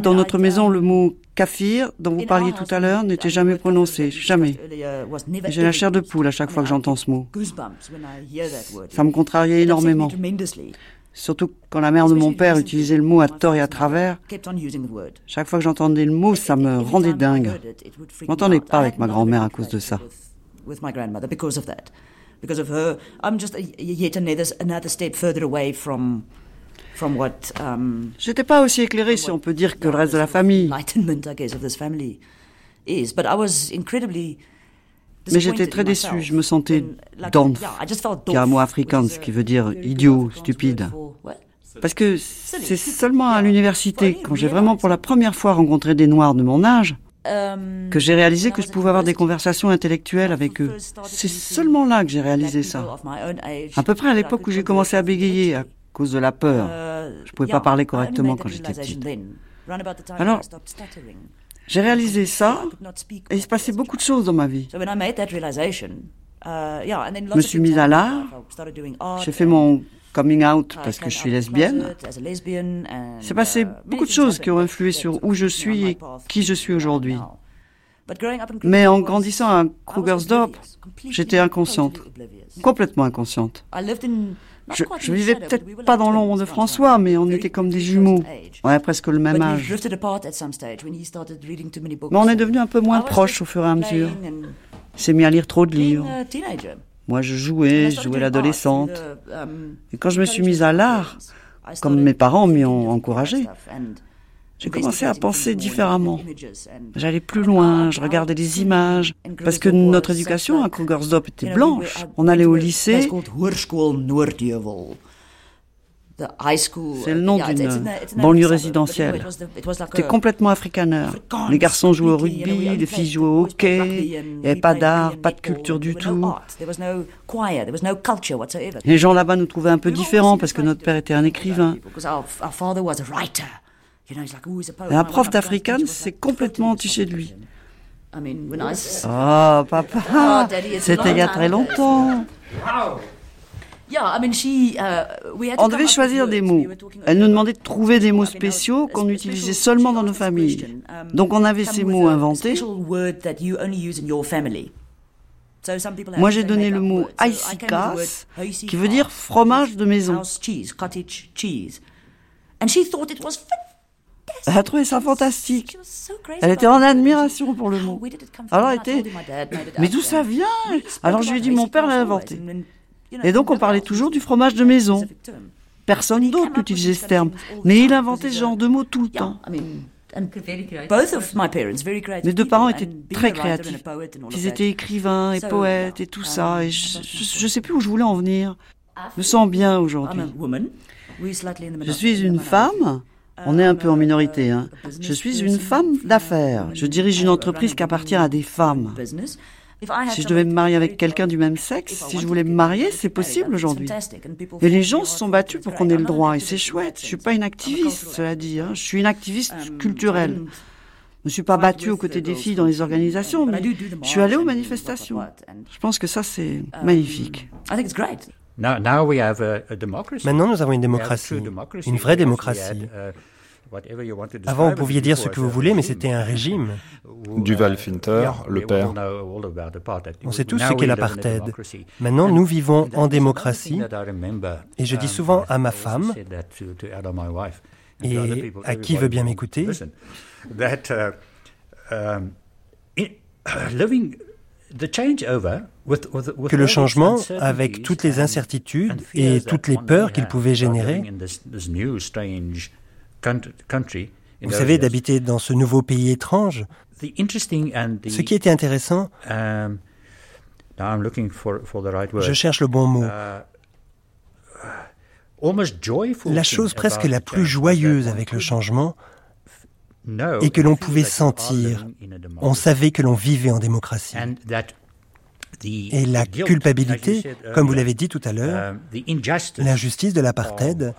Dans notre maison, le mot kafir, dont vous parliez tout à l'heure, n'était jamais prononcé, jamais. J'ai la chair de poule à chaque fois que j'entends ce mot. Ça me contrariait énormément. Surtout quand la mère de mon père utilisait le mot à tort et à travers. Chaque fois que j'entendais le mot, ça me rendait dingue. Je m'entendais pas avec ma grand-mère à cause de ça. J'étais pas aussi éclairée, si on peut dire, que le reste de la famille. Mais j'étais très déçu, je me sentais danf, qui est un mot africain, ce qui veut dire idiot, stupide. Parce que c'est seulement à l'université, quand j'ai vraiment pour la première fois rencontré des Noirs de mon âge, um, que j'ai réalisé que je pouvais avoir des conversations intellectuelles avec eux. C'est seulement là que j'ai réalisé ça. À peu près à l'époque où j'ai commencé à bégayer à cause de la peur. Uh, je ne pouvais pas parler correctement quand j'étais petite. Alors, j'ai réalisé ça et il se passait beaucoup de choses dans ma vie. Uh, je me suis mise à l'art, j'ai fait mon coming out parce que je suis lesbienne. Il s'est passé uh, beaucoup de choses qui ont influé sur où je suis et qui je suis aujourd'hui. Mais en grandissant à Krugersdorp, j'étais inconsciente, complètement inconsciente. Je, je vivais peut-être pas dans l'ombre de François, mais on était comme des jumeaux. On presque le même âge. Mais on est devenu un peu moins proches au fur et à mesure. Il s'est mis à lire trop de livres. Moi, je jouais, je jouais l'adolescente. Um, et quand je me suis mise à l'art, comme mes parents m'y ont encouragé, j'ai commencé à penser différemment. J'allais plus loin, je regardais des images, parce que notre éducation à Krugersdorp était blanche. On allait au lycée. C'est le nom d'une banlieue résidentielle. C'était complètement africaneur. Les garçons jouaient au rugby, les filles jouaient au hockey. Il n'y avait pas d'art, pas de culture du tout. Les gens là-bas nous trouvaient un peu différents parce que notre père était un écrivain. Un prof d'africain, c'est complètement entiché de lui. Oh, papa, c'était il y a très longtemps. On devait choisir des mots. Elle nous demandait de trouver des mots spéciaux qu'on utilisait seulement dans nos familles. Donc on avait ces mots inventés. Moi j'ai donné le mot aisikas, qui veut dire fromage de maison. Elle a trouvé ça fantastique. Elle était en admiration pour le mot. Alors elle était, mais d'où ça vient Alors je lui ai dit, mon père l'a inventé. Et donc on parlait toujours du fromage de maison. Personne d'autre n'utilisait ce terme, mais il inventait ce genre de mots tout le temps. Mes deux parents étaient très créatifs. Ils étaient écrivains et poètes et tout ça, et je ne sais plus où je voulais en venir. Je me sens bien aujourd'hui. Je suis une femme? On est un peu en minorité. Hein. Je suis une femme d'affaires. Je dirige une entreprise qui appartient à des femmes. Si je devais me marier avec quelqu'un du même sexe, si je voulais me marier, c'est possible aujourd'hui. Et les gens se sont battus pour qu'on ait le droit, et c'est chouette. Je suis pas une activiste, cela dit. Hein. Je suis une activiste culturelle. Je ne suis pas battue aux côtés des filles dans les organisations, mais je suis allée aux manifestations. Je pense que ça, c'est magnifique. Maintenant, nous avons une démocratie, une vraie démocratie. Avant, vous pouviez dire ce que vous voulez, mais c'était un régime. Duval Finter, le père. On sait tous ce qu'est l'apartheid. Maintenant, nous vivons en démocratie. Et je dis souvent à ma femme, et à qui veut bien m'écouter, que le changement, avec toutes les incertitudes et toutes les peurs qu'il pouvait générer, vous savez, d'habiter dans ce nouveau pays étrange. Ce qui était intéressant, um, je cherche le bon mot, uh, la chose presque la plus joyeuse avec le changement est que l'on pouvait sentir, on savait que l'on vivait en démocratie. Et la culpabilité, comme vous l'avez dit tout à l'heure, um, l'injustice de l'apartheid,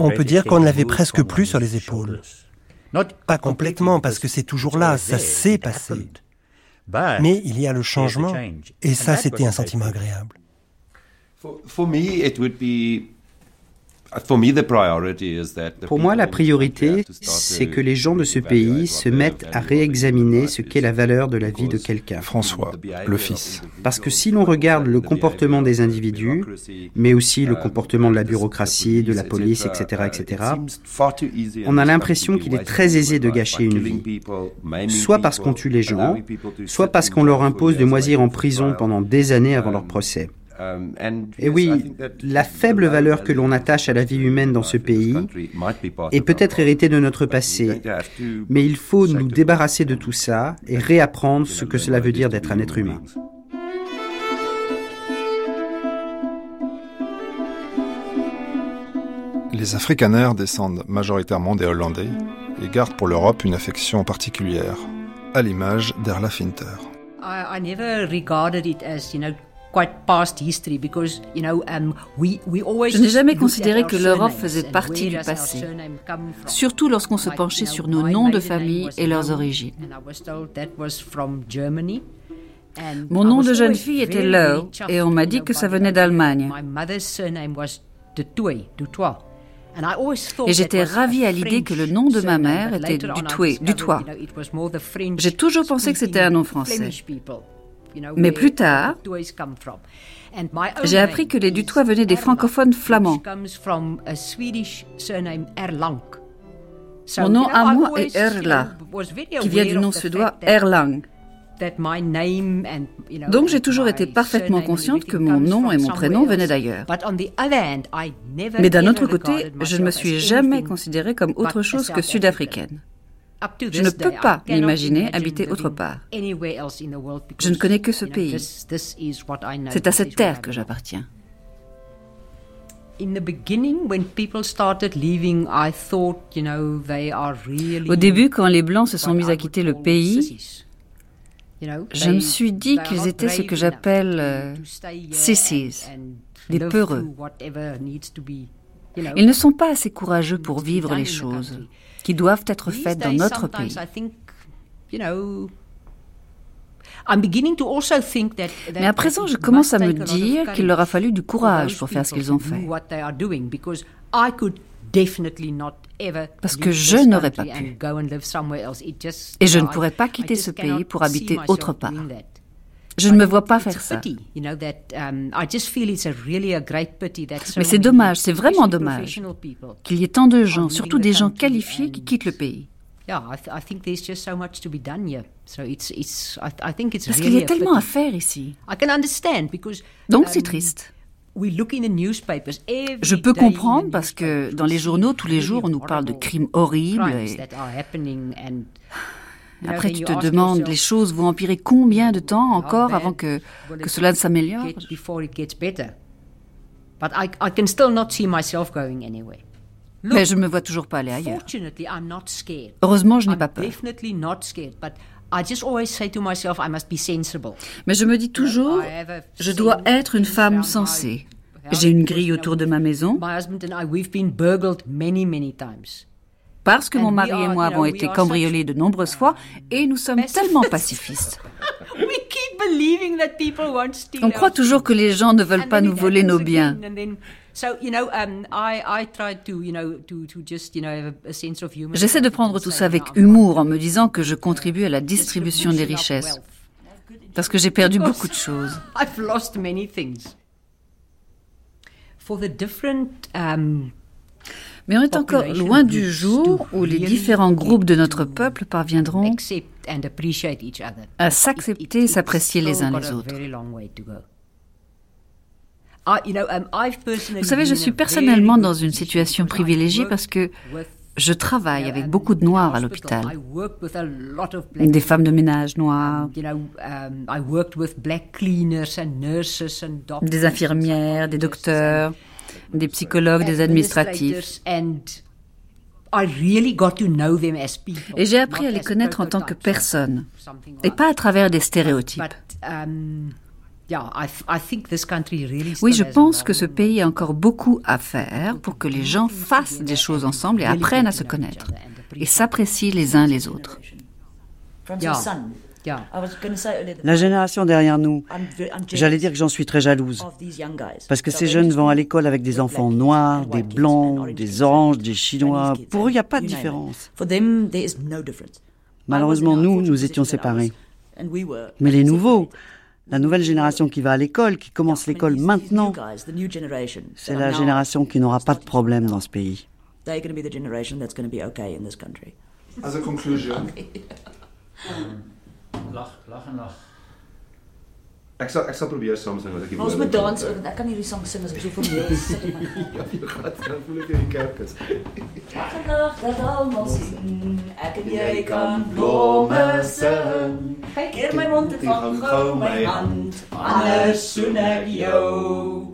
on peut dire qu'on ne l'avait presque plus sur les épaules. Pas complètement, parce que c'est toujours là, ça s'est passé. Mais il y a le changement, et ça, c'était un sentiment agréable. Pour moi, la priorité, c'est que les gens de ce pays se mettent à réexaminer ce qu'est la valeur de la vie de quelqu'un. François, le fils. Parce que si l'on regarde le comportement des individus, mais aussi le comportement de la bureaucratie, de la police, etc., etc., on a l'impression qu'il est très aisé de gâcher une vie. Soit parce qu'on tue les gens, soit parce qu'on leur impose de moisir en prison pendant des années avant leur procès. Um, Et oui, la faible valeur que l'on attache à la vie humaine dans ce pays est peut-être héritée de notre passé, mais il faut nous débarrasser de tout ça et réapprendre ce que cela veut dire d'être un être humain. Les Afrikaners descendent majoritairement des Hollandais et gardent pour l'Europe une affection particulière, à l'image d'Erla Finter. Je n'ai jamais considéré que l'Europe faisait partie du passé, surtout lorsqu'on se penchait sur nos noms de famille et leurs origines. Mon nom de jeune fille était Lowe et on m'a dit que ça venait d'Allemagne. Et j'étais ravie à l'idée que le nom de ma mère était. Dutoit. J'ai toujours pensé que c'était un nom français. Mais plus tard, j'ai appris que les Dutois venaient des francophones flamands. Mon nom à moi est Erla, qui vient du nom suédois Erlang. Donc j'ai toujours été parfaitement consciente que mon nom et mon prénom venaient d'ailleurs. Mais d'un autre côté, je ne me suis jamais considérée comme autre chose que sud-africaine. Je ne peux pas m'imaginer habiter autre part. Je ne connais que ce pays. C'est à cette terre que j'appartiens. Au début, quand les Blancs se sont mis à quitter le pays, je me suis dit qu'ils étaient ce que j'appelle euh, sissies, des peureux. Ils ne sont pas assez courageux pour vivre les choses qui doivent être faites dans notre pays. Mais à présent, je commence à me dire qu'il leur a fallu du courage pour faire ce qu'ils ont fait. Parce que je n'aurais pas pu. Et je ne pourrais pas quitter ce pays pour habiter autre part. Je ne me vois pas faire ça. Mais c'est dommage, c'est vraiment dommage qu'il y ait tant de gens, surtout des gens qualifiés, qui quittent le pays. Parce qu'il y a tellement à faire ici. Donc c'est triste. Je peux comprendre parce que dans les journaux, tous les jours, on nous parle de crimes horribles. Après, tu te demandes, les choses vont empirer combien de temps encore avant que, que cela ne s'améliore Mais je ne me vois toujours pas aller ailleurs. Heureusement, je n'ai pas peur. Mais je me dis toujours, je dois être une femme sensée. J'ai une grille autour de ma maison. Parce que mon mari et moi avons été cambriolés de nombreuses fois et nous sommes tellement pacifistes. On croit toujours que les gens ne veulent pas nous voler nos biens. J'essaie de prendre tout ça avec humour en me disant que je contribue à la distribution des richesses. Parce que j'ai perdu beaucoup de choses. Mais on est encore loin du jour où les différents groupes de notre peuple parviendront à s'accepter et s'apprécier les uns les autres. Um, Vous savez, je suis personnellement dans une situation privilégiée parce que je travaille avec beaucoup de Noirs à l'hôpital. Des femmes de ménage noires, des infirmières, des docteurs, des psychologues, des administratifs. Et j'ai appris à les connaître en tant que personnes, et pas à travers des stéréotypes. Um, oui, je pense que ce pays a encore beaucoup à faire pour que les gens fassent des choses ensemble et apprennent à se connaître et s'apprécient les uns les autres. La génération derrière nous, j'allais dire que j'en suis très jalouse. Parce que ces jeunes vont à l'école avec des enfants noirs, des blancs, des oranges, des chinois. Pour eux, il n'y a pas de différence. Malheureusement, nous, nous étions séparés. Mais les nouveaux, la nouvelle génération qui va à l'école, qui commence l'école maintenant, c'est la génération qui n'aura pas de problème dans ce pays. Lag, lag en lag. Ek sal ek sal probeer saam sing wat ek hier. Ons moet dans oor want ek kan hierdie sang sing as ek so vir mense sing. ja, jy gaan dan voel ek jy in die kerk is. Dag en nag dat almal sien ek en jy kan blomme sing. Kyk eer my mond en vang gou my hand anders soen ek jou.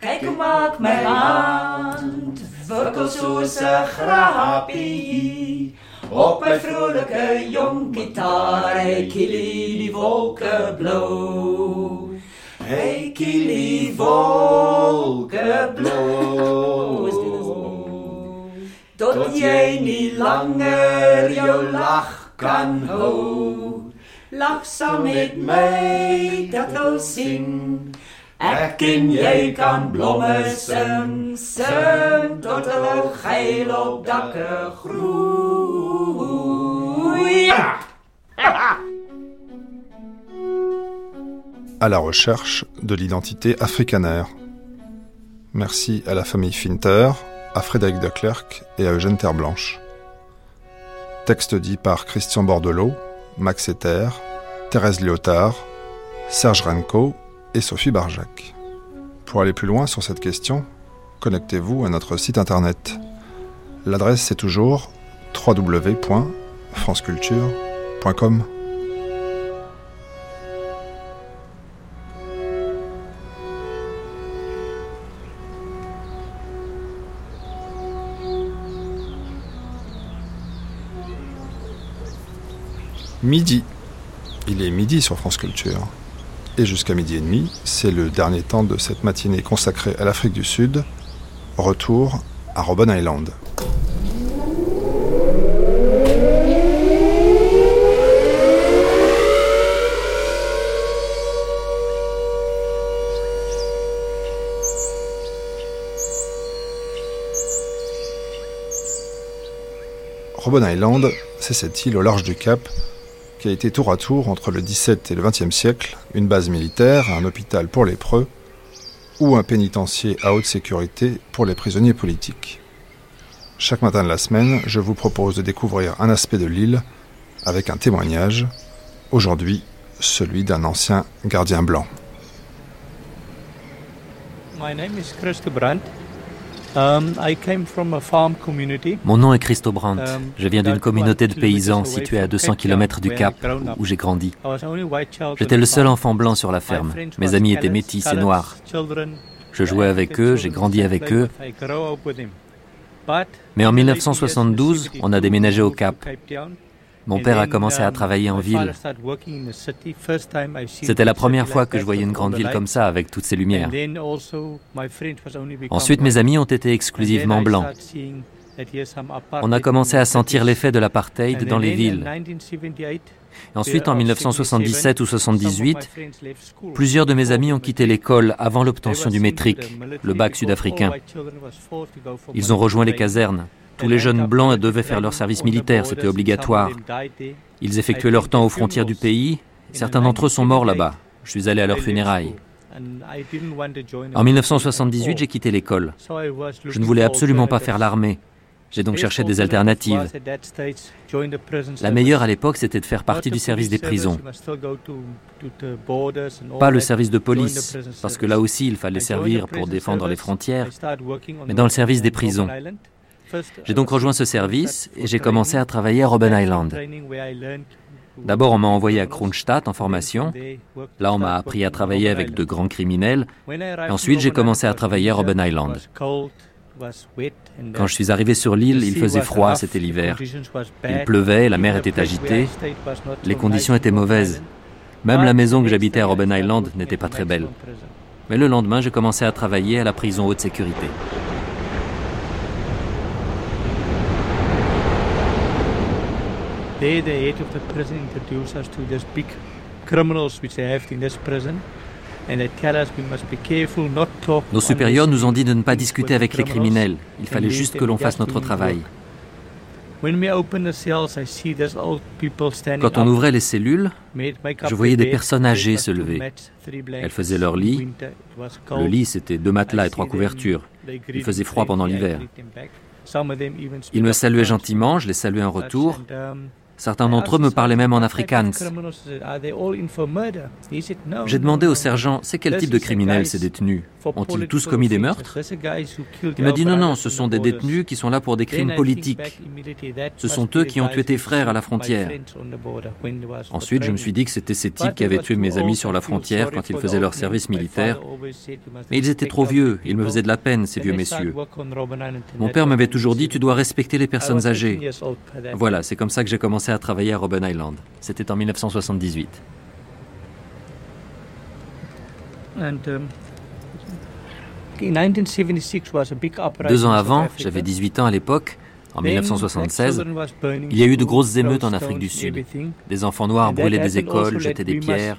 Kyk hoe maak my hand wikkel soos 'n grappie. Op mijn vrolijke jong gitaar, hey kili die wolken blauw. Hey kili wolken blauw. Tot jij niet langer jouw lach kan houden. Lach saam met mij, dat wil zien. En. À la recherche de l'identité africanaire. Merci à la famille Finter, à Frédéric Declercq et à Eugène Terre-Blanche. Texte dit par Christian Bordelot, Max Ether, Thérèse Lyotard, Serge Renko et Sophie Barjac. Pour aller plus loin sur cette question, connectez-vous à notre site internet. L'adresse c'est toujours www.franceculture.com. Midi. Il est midi sur France Culture. Et jusqu'à midi et demi, c'est le dernier temps de cette matinée consacrée à l'Afrique du Sud. Retour à Robben Island. Robben Island, c'est cette île au large du Cap qui a été tour à tour entre le XVIIe et le XXe siècle une base militaire, un hôpital pour les preux ou un pénitencier à haute sécurité pour les prisonniers politiques. Chaque matin de la semaine, je vous propose de découvrir un aspect de l'île avec un témoignage, aujourd'hui celui d'un ancien gardien blanc. Um, Mon nom est Christo Brandt. Um, Je viens d'une communauté de paysans située à 200 km du Cap où j'ai grandi. J'étais le seul enfant blanc sur la ferme. Mes amis étaient métis et noirs. Je jouais avec eux, j'ai grandi avec eux. Mais en 1972, on a déménagé au Cap. Mon père a commencé à um, travailler en ville. C'était la première fois que je voyais une grande ville comme ça, avec toutes ces lumières. Ensuite, mes amis ont été exclusivement blancs. On a commencé à sentir l'effet de l'apartheid dans les villes. Ensuite, en 1977 ou 78, plusieurs de mes amis ont quitté l'école avant l'obtention du métrique, le bac sud-africain. Ils ont rejoint les casernes. Tous les jeunes blancs devaient faire leur service militaire, c'était obligatoire. Ils effectuaient leur temps aux frontières du pays. Certains d'entre eux sont morts là-bas. Je suis allé à leurs funérailles. En 1978, j'ai quitté l'école. Je ne voulais absolument pas faire l'armée. J'ai donc cherché des alternatives. La meilleure à l'époque, c'était de faire partie du service des prisons. Pas le service de police, parce que là aussi, il fallait servir pour défendre les frontières, mais dans le service des prisons. J'ai donc rejoint ce service et j'ai commencé à travailler à Robben Island. D'abord, on m'a envoyé à Kronstadt en formation. Là, on m'a appris à travailler avec de grands criminels. ensuite, j'ai commencé à travailler à Robben Island. Quand je suis arrivé sur l'île, il faisait froid, c'était l'hiver. Il pleuvait, la mer était agitée. Les conditions étaient mauvaises. Même la maison que j'habitais à Robben Island n'était pas très belle. Mais le lendemain, j'ai commencé à travailler à la prison haute sécurité. Nos supérieurs nous ont dit de ne pas discuter avec les criminels. Il fallait juste que l'on fasse notre travail. Quand on ouvrait les cellules, je voyais des personnes âgées se lever. Elles faisaient leur lit. Le lit, c'était deux matelas et trois couvertures. Il faisait froid pendant l'hiver. Ils me saluaient gentiment, je les saluais en retour. Certains d'entre eux me parlaient même en afrikaans. J'ai demandé au sergent, c'est quel type de criminels ces détenus? Ont-ils tous commis des meurtres? Il m'a dit non, non, ce sont des détenus qui sont là pour des crimes politiques. Ce sont eux qui ont tué tes frères à la frontière. Ensuite, je me suis dit que c'était ces types qui avaient tué mes amis sur la frontière quand ils faisaient leur service militaire. Mais ils étaient trop vieux, ils me faisaient de la peine, ces vieux messieurs. Mon père m'avait toujours dit, tu dois respecter les personnes âgées. Voilà, c'est comme ça que j'ai commencé à travailler à Robben Island. C'était en 1978. Um, Deux ans avant, j'avais 18 ans à l'époque, en 1976, il y a eu de grosses émeutes en Afrique du Sud. Des enfants noirs brûlaient des écoles, jetaient des pierres.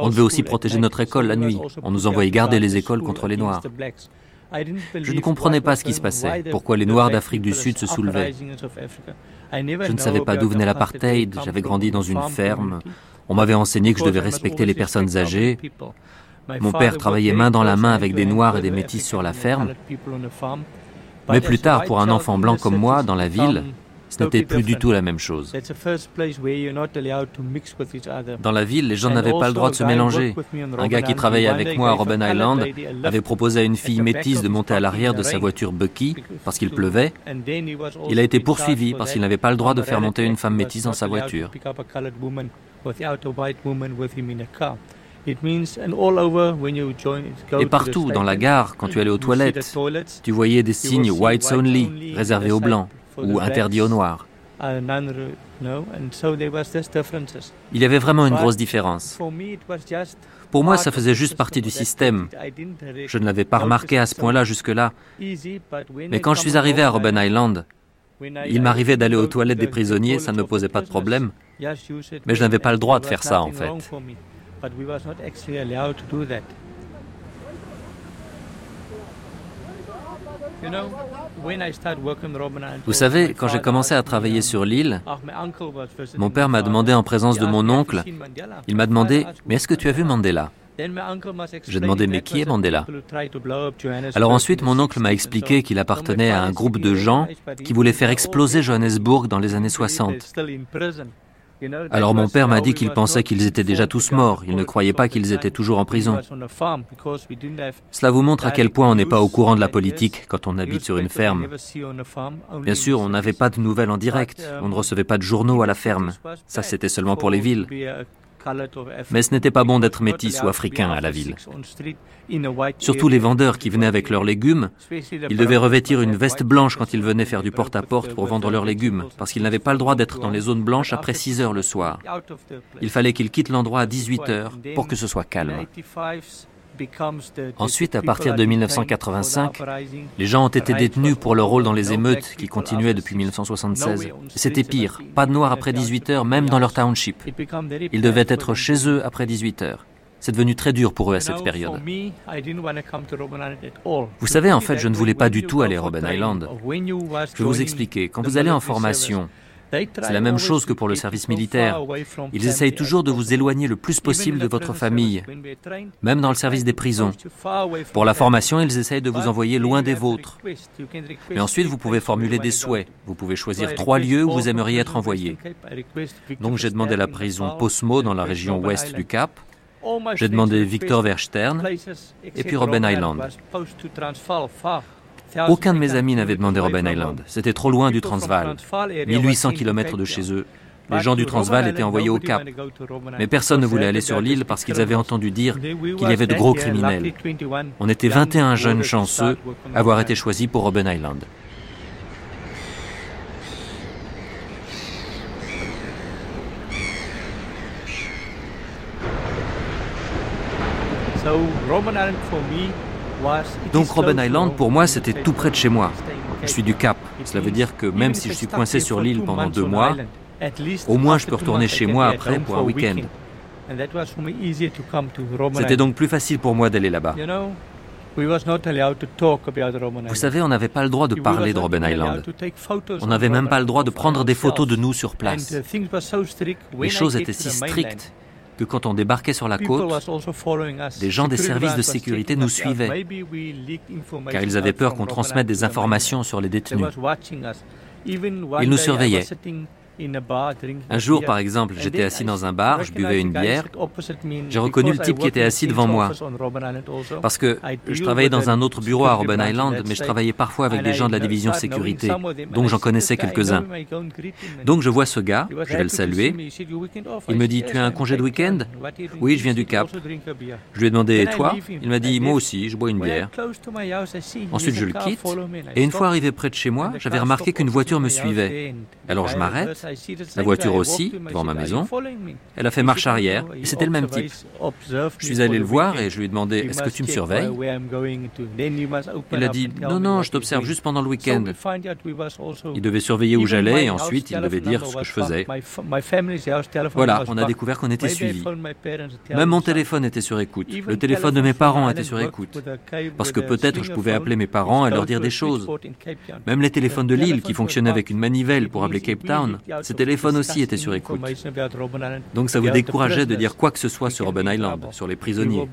On devait aussi protéger notre école la nuit. On nous envoyait garder les écoles contre les noirs. Je ne comprenais pas ce qui se passait, pourquoi les Noirs d'Afrique du Sud se soulevaient. Je ne savais pas d'où venait l'apartheid, j'avais grandi dans une ferme. On m'avait enseigné que je devais respecter les personnes âgées. Mon père travaillait main dans la main avec des Noirs et des Métis sur la ferme. Mais plus tard, pour un enfant blanc comme moi, dans la ville, Ce n'était plus du tout la même chose. Dans la ville, les gens n'avaient pas le droit de se mélanger. Un gars qui travaillait avec moi à Robben Island avait proposé à une fille métisse de monter à l'arrière de sa voiture Bucky parce qu'il pleuvait. Il a été poursuivi parce qu'il n'avait pas le droit de faire monter une femme métisse dans sa voiture. Et partout, dans la gare, quand tu allais aux toilettes, tu voyais des signes Whites Only, réservés aux Blancs ou interdits aux Noirs. Il y avait vraiment une grosse différence. Pour moi, ça faisait juste partie du système. Je ne l'avais pas remarqué à ce point-là jusque-là. Mais quand je suis arrivé à Robben Island, il m'arrivait d'aller aux toilettes des prisonniers, ça ne posait pas de problème. Mais je n'avais pas le droit de faire ça, en fait. Vous savez, quand j'ai commencé à travailler sur l'île, mon père m'a demandé en présence de mon oncle, il m'a demandé, mais est-ce que tu as vu Mandela? J'ai demandé, mais qui est Mandela? Alors ensuite, mon oncle m'a expliqué qu'il appartenait à un groupe de gens qui voulaient faire exploser Johannesburg dans les années 60. Alors mon père m'a dit qu'il pensait qu'ils étaient déjà tous morts, il ne croyait pas qu'ils étaient toujours en prison. Cela vous montre à quel point on n'est pas au courant de la politique quand on habite sur une ferme. Bien sûr, on n'avait pas de nouvelles en direct, on ne recevait pas de journaux à la ferme. Ça, c'était seulement pour les villes. Mais ce n'était pas bon d'être métis ou africain à la ville. Surtout les vendeurs qui venaient avec leurs légumes, ils devaient revêtir une veste blanche quand ils venaient faire du porte-à-porte pour vendre leurs légumes, parce qu'ils n'avaient pas le droit d'être dans les zones blanches après 6 heures le soir. Il fallait qu'ils quittent l'endroit à 18 heures pour que ce soit calme. Ensuite, à partir de 1985, les gens ont été détenus pour leur rôle dans les émeutes qui continuaient depuis 1976. C'était pire, pas de noirs après 18 heures, même dans leur township. Ils devaient être chez eux après 18 heures. C'est devenu très dur pour eux à cette période. Vous savez, en fait, je ne voulais pas du tout aller à Robben Island. Je vais vous expliquer. Quand vous allez en formation, c'est la même chose que pour le service militaire. Ils essayent toujours de vous éloigner le plus possible de votre famille, même dans le service des prisons. Pour la formation, ils essayent de vous envoyer loin des vôtres. Mais ensuite, vous pouvez formuler des souhaits. Vous pouvez choisir trois lieux où vous aimeriez être envoyé. Donc j'ai demandé la prison Posmo dans la région ouest du Cap. J'ai demandé Victor Verstern et puis Robben Island. Aucun de mes amis n'avait demandé Robben Island. C'était trop loin du Transvaal, 1800 km de chez eux. Les gens du Transvaal étaient envoyés au Cap. Mais personne ne voulait aller sur l'île parce qu'ils avaient entendu dire qu'il y avait de gros criminels. On était 21 jeunes chanceux à avoir été choisis pour Robben Island. Donc Robben Island, pour moi, c'était tout près de chez moi. Je suis du Cap. Cela veut dire que même si je suis coincé sur l'île pendant deux mois, au moins je peux retourner chez moi après pour un week-end. C'était donc plus facile pour moi d'aller là-bas. Vous savez, on n'avait pas le droit de parler de Robben Island. On n'avait même pas le droit de prendre des photos de nous sur place. Les choses étaient si strictes que quand on débarquait sur la côte, des gens des services de sécurité nous suivaient, car ils avaient peur qu'on transmette des informations sur les détenus. Ils nous surveillaient. Un jour, par exemple, j'étais assis dans un bar, je buvais une bière. J'ai reconnu le type qui était assis devant moi. Parce que je travaillais dans un autre bureau à Robben Island, mais je travaillais parfois avec des gens de la division sécurité, donc j'en connaissais quelques-uns. Donc je vois ce gars, je vais le saluer. Il me dit, tu as un congé de week-end? Oui, je viens du Cap. Je lui ai demandé, et toi? Il m'a dit, moi aussi, je bois une bière. Ensuite, je le quitte. Et une fois arrivé près de chez moi, j'avais remarqué qu'une voiture me suivait. Alors je m'arrête la voiture aussi, devant ma maison. Elle a fait marche arrière, c'était le même type. Je suis allé le voir et je lui ai demandé Est-ce que tu me surveilles? Il a dit Non, non, je t'observe juste pendant le week-end. Il devait surveiller où j'allais et ensuite il devait dire ce que je faisais. Voilà, on a découvert qu'on était suivi. Même mon téléphone était sur écoute. Le téléphone de mes parents était sur écoute. Parce que peut-être je pouvais appeler mes parents et leur dire des choses. Même les téléphones de Lille qui fonctionnaient avec une manivelle pour appeler Cape Town, ce téléphone aussi était sur écoute. Donc ça vous décourageait de dire quoi que ce soit sur Robben Island, sur les prisonniers.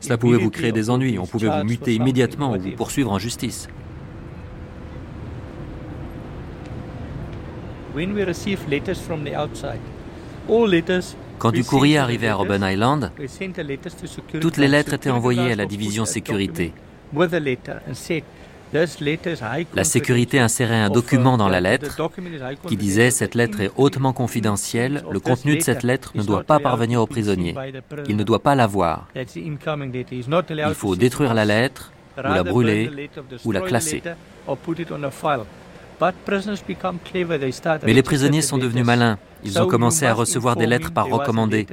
Cela pouvait vous créer des ennuis, on pouvait vous muter immédiatement ou vous poursuivre en justice. Quand du courrier arrivait à Robben Island, toutes les lettres étaient envoyées à la division sécurité. La sécurité insérait un document dans la lettre qui disait cette lettre est hautement confidentielle, le contenu de cette lettre ne doit pas parvenir au prisonnier, il ne doit pas la voir. Il faut détruire la lettre, ou la brûler, ou la classer. Mais les prisonniers sont devenus malins. Ils ont commencé à recevoir des lettres par recommandé.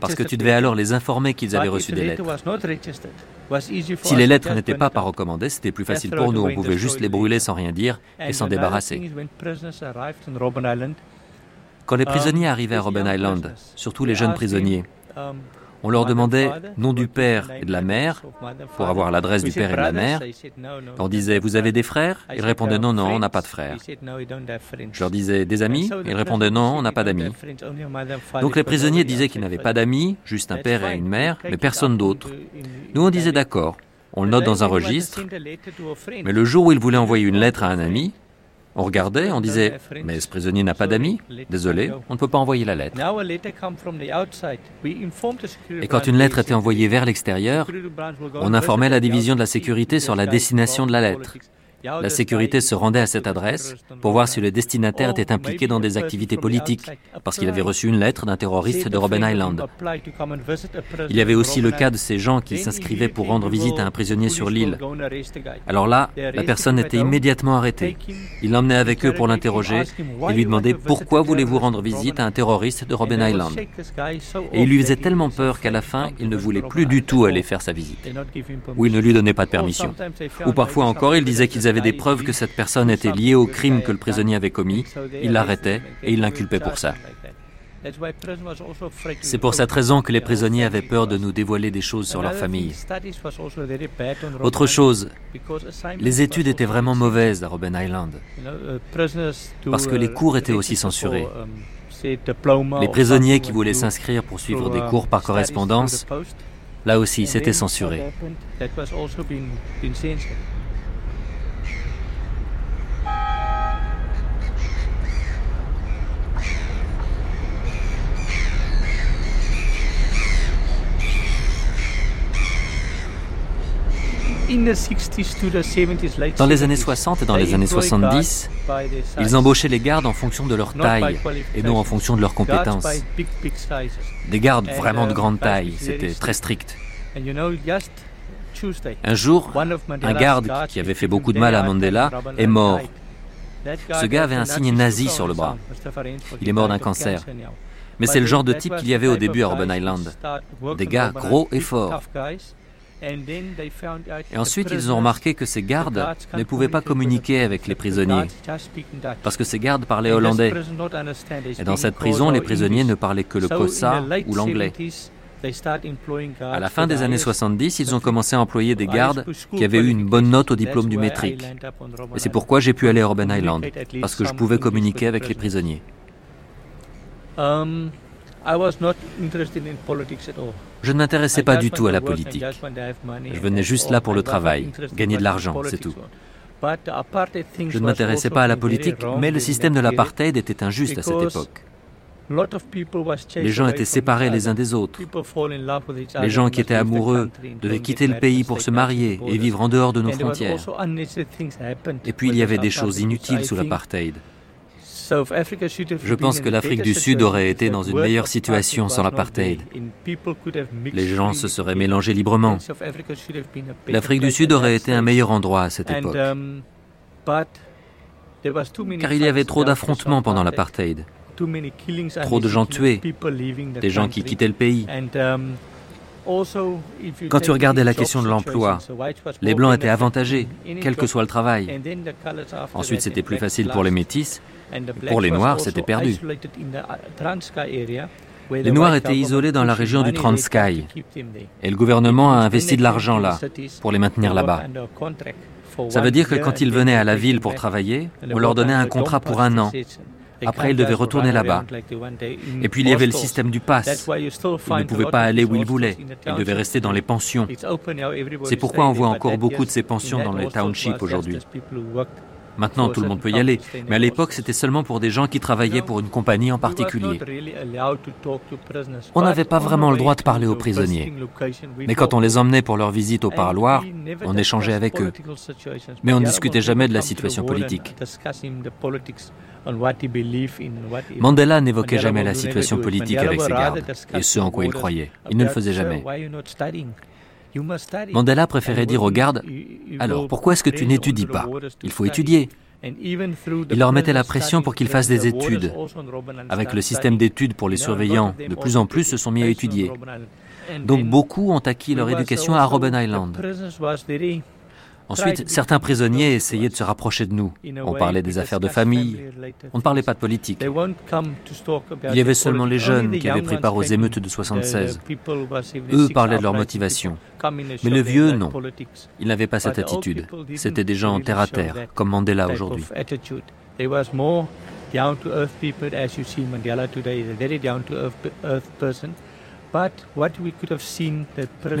Parce que tu devais alors les informer qu'ils avaient reçu des lettres. Si les lettres n'étaient pas par recommandé, c'était plus facile pour nous. On pouvait juste les brûler sans rien dire et s'en débarrasser. Quand les prisonniers arrivaient à Robben Island, surtout les jeunes prisonniers, on leur demandait nom du père et de la mère pour avoir l'adresse du père et de la mère. On disait Vous avez des frères? Ils répondaient Non, non, on n'a pas de frères. Je leur disais Des amis? Ils répondaient Non, on n'a pas d'amis. Donc les prisonniers disaient qu'ils n'avaient pas d'amis, juste un père et une mère, mais personne d'autre. Nous on disait D'accord, on le note dans un registre, mais le jour où ils voulaient envoyer une lettre à un ami, on regardait, on disait Mais ce prisonnier n'a pas d'amis. Désolé, on ne peut pas envoyer la lettre. Et quand une lettre était envoyée vers l'extérieur, on informait la division de la sécurité sur la destination de la lettre. La sécurité se rendait à cette adresse pour voir si le destinataire était impliqué dans des activités politiques, parce qu'il avait reçu une lettre d'un terroriste de Robben Island. Il y avait aussi le cas de ces gens qui s'inscrivaient pour rendre visite à un prisonnier sur l'île. Alors là, la personne était immédiatement arrêtée. Il l'emmenait avec eux pour l'interroger et lui demandait pourquoi voulez-vous rendre visite à un terroriste de Robben Island. Et il lui faisait tellement peur qu'à la fin, il ne voulait plus du tout aller faire sa visite. Ou il ne lui donnait pas de permission. Ou parfois encore, il disait qu'ils avaient des preuves que cette personne était liée au crime que le prisonnier avait commis, il l'arrêtait et il l'inculpait pour ça. C'est pour cette raison que les prisonniers avaient peur de nous dévoiler des choses sur leur famille. Autre chose, les études étaient vraiment mauvaises à Robben Island, parce que les cours étaient aussi censurés. Les prisonniers qui voulaient s'inscrire pour suivre des cours par correspondance, là aussi, c'était censuré. Dans les années 60 et dans les années 70, ils embauchaient les gardes en fonction de leur taille et non en fonction de leurs compétences. Des gardes vraiment de grande taille, c'était très strict. Un jour, un garde qui avait fait beaucoup de mal à Mandela est mort. Ce gars avait un signe nazi sur le bras. Il est mort d'un cancer. Mais c'est le genre de type qu'il y avait au début à Robben Island. Des gars gros et forts. Et ensuite, ils ont remarqué que ces gardes ne pouvaient pas communiquer avec les prisonniers, parce que ces gardes parlaient hollandais. Et dans cette prison, les prisonniers ne parlaient que le kosa ou l'anglais. À la fin des années 70, ils ont commencé à employer des gardes qui avaient eu une bonne note au diplôme du métrique. Et c'est pourquoi j'ai pu aller à Robben Island, parce que je pouvais communiquer avec les prisonniers. Um, je ne m'intéressais pas du tout à la politique. Je venais juste là pour le travail, gagner de l'argent, c'est tout. Je ne m'intéressais pas à la politique, mais le système de l'apartheid était injuste à cette époque. Les gens étaient séparés les uns des autres. Les gens qui étaient amoureux devaient quitter le pays pour se marier et vivre en dehors de nos frontières. Et puis il y avait des choses inutiles sous l'apartheid. Je pense que l'Afrique du Sud aurait été dans une meilleure situation sans l'apartheid. Les gens se seraient mélangés librement. L'Afrique du Sud aurait été un meilleur endroit à cette époque. Car il y avait trop d'affrontements pendant l'apartheid. Trop de gens tués, des gens qui quittaient le pays. Quand tu regardais la question de l'emploi, les Blancs étaient avantagés, quel que soit le travail. Ensuite, c'était plus facile pour les métis pour les Noirs, c'était perdu. Les Noirs étaient isolés dans la région du Transkei et le gouvernement a investi de l'argent là pour les maintenir là-bas. Ça veut dire que quand ils venaient à la ville pour travailler, on leur donnait un contrat pour un an. Après, ils devaient retourner là-bas. Et puis, il y avait le système du pass. Ils ne pouvaient pas aller où ils voulaient. Ils devaient rester dans les pensions. C'est pourquoi on voit encore beaucoup de ces pensions dans les townships aujourd'hui. Maintenant, tout le monde peut y aller, mais à l'époque, c'était seulement pour des gens qui travaillaient pour une compagnie en particulier. On n'avait pas vraiment le droit de parler aux prisonniers. Mais quand on les emmenait pour leur visite au parloir, on échangeait avec eux. Mais on ne discutait jamais de la situation politique. Mandela n'évoquait jamais la situation politique avec ses gardes et ce en quoi il croyait. Il ne le faisait jamais. Mandela préférait dire aux gardes Alors, pourquoi est-ce que tu n'étudies pas? Il faut étudier. Il leur mettait la pression pour qu'ils fassent des études. Avec le système d'études pour les surveillants, de plus en plus se sont mis à étudier. Donc beaucoup ont acquis leur éducation à Robben Island. Ensuite, certains prisonniers essayaient de se rapprocher de nous. On parlait des affaires de famille, on ne parlait pas de politique. Il y avait seulement les jeunes qui avaient pris part aux émeutes de 76. Eux parlaient de leur motivation. Mais le vieux, non. Il n'avait pas cette attitude. C'était des gens terre à terre, comme Mandela aujourd'hui. Mais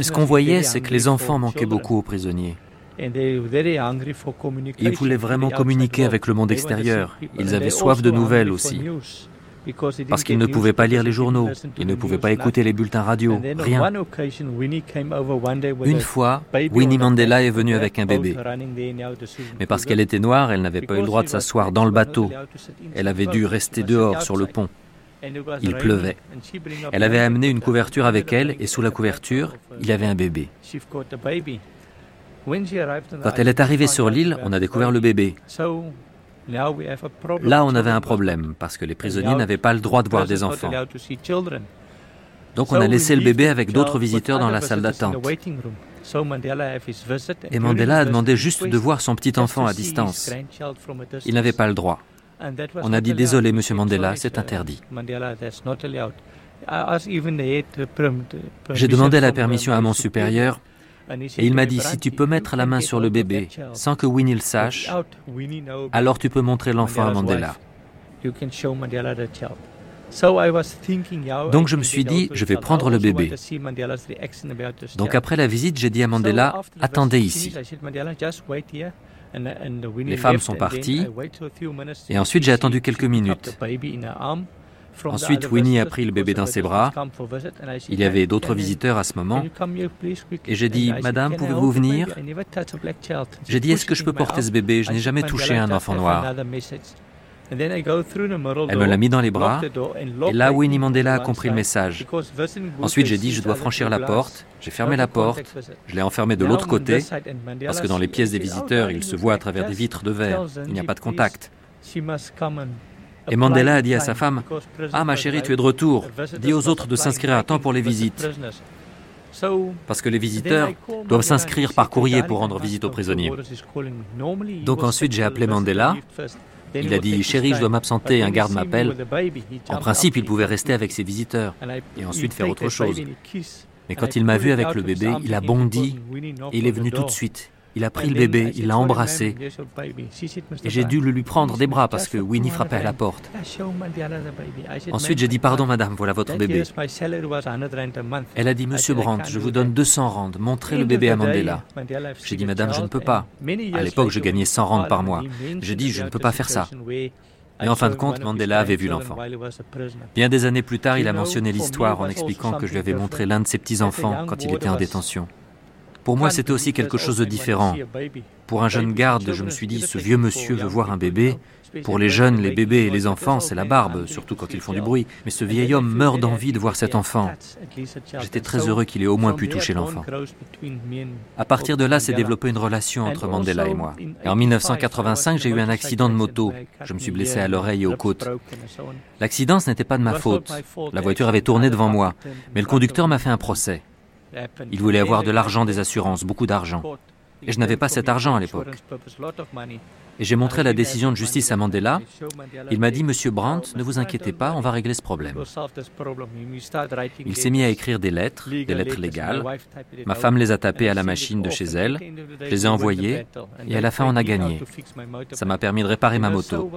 ce qu'on voyait, c'est que les enfants manquaient beaucoup aux prisonniers. Ils voulaient vraiment communiquer avec le monde extérieur. Ils avaient soif de nouvelles aussi. Parce qu'ils ne pouvaient pas lire les journaux, ils ne pouvaient pas écouter les bulletins radio, rien. Une fois, Winnie Mandela est venue avec un bébé. Mais parce qu'elle était noire, elle n'avait pas eu le droit de s'asseoir dans le bateau. Elle avait dû rester dehors sur le pont. Il pleuvait. Elle avait amené une couverture avec elle et sous la couverture, il y avait un bébé. Quand elle est arrivée sur l'île, on a découvert le bébé. Là, on avait un problème parce que les prisonniers n'avaient pas le droit de voir des enfants. Donc on a laissé le bébé avec d'autres visiteurs dans la salle d'attente. Et Mandela a demandé juste de voir son petit enfant à distance. Il n'avait pas le droit. On a dit désolé, monsieur Mandela, c'est interdit. J'ai demandé la permission à mon supérieur et il m'a dit, si tu peux mettre la main sur le bébé sans que Winnie le sache, alors tu peux montrer l'enfant à Mandela. Donc je me suis dit, je vais prendre le bébé. Donc après la visite, j'ai dit à Mandela, attendez ici. Les femmes sont parties et ensuite j'ai attendu quelques minutes. Ensuite, Winnie a pris le bébé dans ses bras. Il y avait d'autres visiteurs à ce moment. Et j'ai dit, Madame, pouvez-vous venir? J'ai dit, est-ce que je peux porter ce bébé? Je n'ai jamais touché un enfant noir. Elle me l'a mis dans les bras, et là, Winnie Mandela a compris le message. Ensuite, j'ai dit, je dois franchir la porte. J'ai fermé la porte, je l'ai enfermé de l'autre côté, parce que dans les pièces des visiteurs, il se voit à travers des vitres de verre. Il n'y a pas de contact. Et Mandela a dit à sa femme, Ah ma chérie, tu es de retour. Dis aux autres de s'inscrire à temps pour les visites. Parce que les visiteurs doivent s'inscrire par courrier pour rendre visite aux prisonniers. Donc ensuite j'ai appelé Mandela. Il a dit, chérie, je dois m'absenter, un garde m'appelle. En principe, il pouvait rester avec ses visiteurs et ensuite faire autre chose. Mais quand il m'a vu avec le bébé, il a bondi il est venu tout de suite. Il a pris le bébé, il l'a embrassé. Et j'ai dû le lui prendre des bras parce que Winnie frappait à la porte. Ensuite, j'ai dit Pardon, madame, voilà votre bébé. Elle a dit Monsieur Brandt, je vous donne 200 rands, montrez le bébé à Mandela. J'ai dit Madame, je ne peux pas. À l'époque, je gagnais 100 rands par mois. J'ai dit Je ne peux pas faire ça. Et en fin de compte, Mandela avait vu l'enfant. Bien des années plus tard, il a mentionné l'histoire en expliquant que je lui avais montré l'un de ses petits-enfants quand il était en détention. Pour moi, c'était aussi quelque chose de différent. Pour un jeune garde, je me suis dit, ce vieux monsieur veut voir un bébé. Pour les jeunes, les bébés et les enfants, c'est la barbe, surtout quand ils font du bruit. Mais ce vieil homme meurt d'envie de voir cet enfant. J'étais très heureux qu'il ait au moins pu toucher l'enfant. À partir de là, s'est développée une relation entre Mandela et moi. Et en 1985, j'ai eu un accident de moto. Je me suis blessé à l'oreille et aux côtes. L'accident, ce n'était pas de ma faute. La voiture avait tourné devant moi. Mais le conducteur m'a fait un procès. Il voulait avoir de l'argent des assurances, beaucoup d'argent. Et je n'avais pas cet argent à l'époque. Et j'ai montré la décision de justice à Mandela. Il m'a dit, Monsieur Brandt, ne vous inquiétez pas, on va régler ce problème. Il s'est mis à écrire des lettres, des lettres légales. Ma femme les a tapées à la machine de chez elle. Je les ai envoyées et à la fin, on a gagné. Ça m'a permis de réparer ma moto.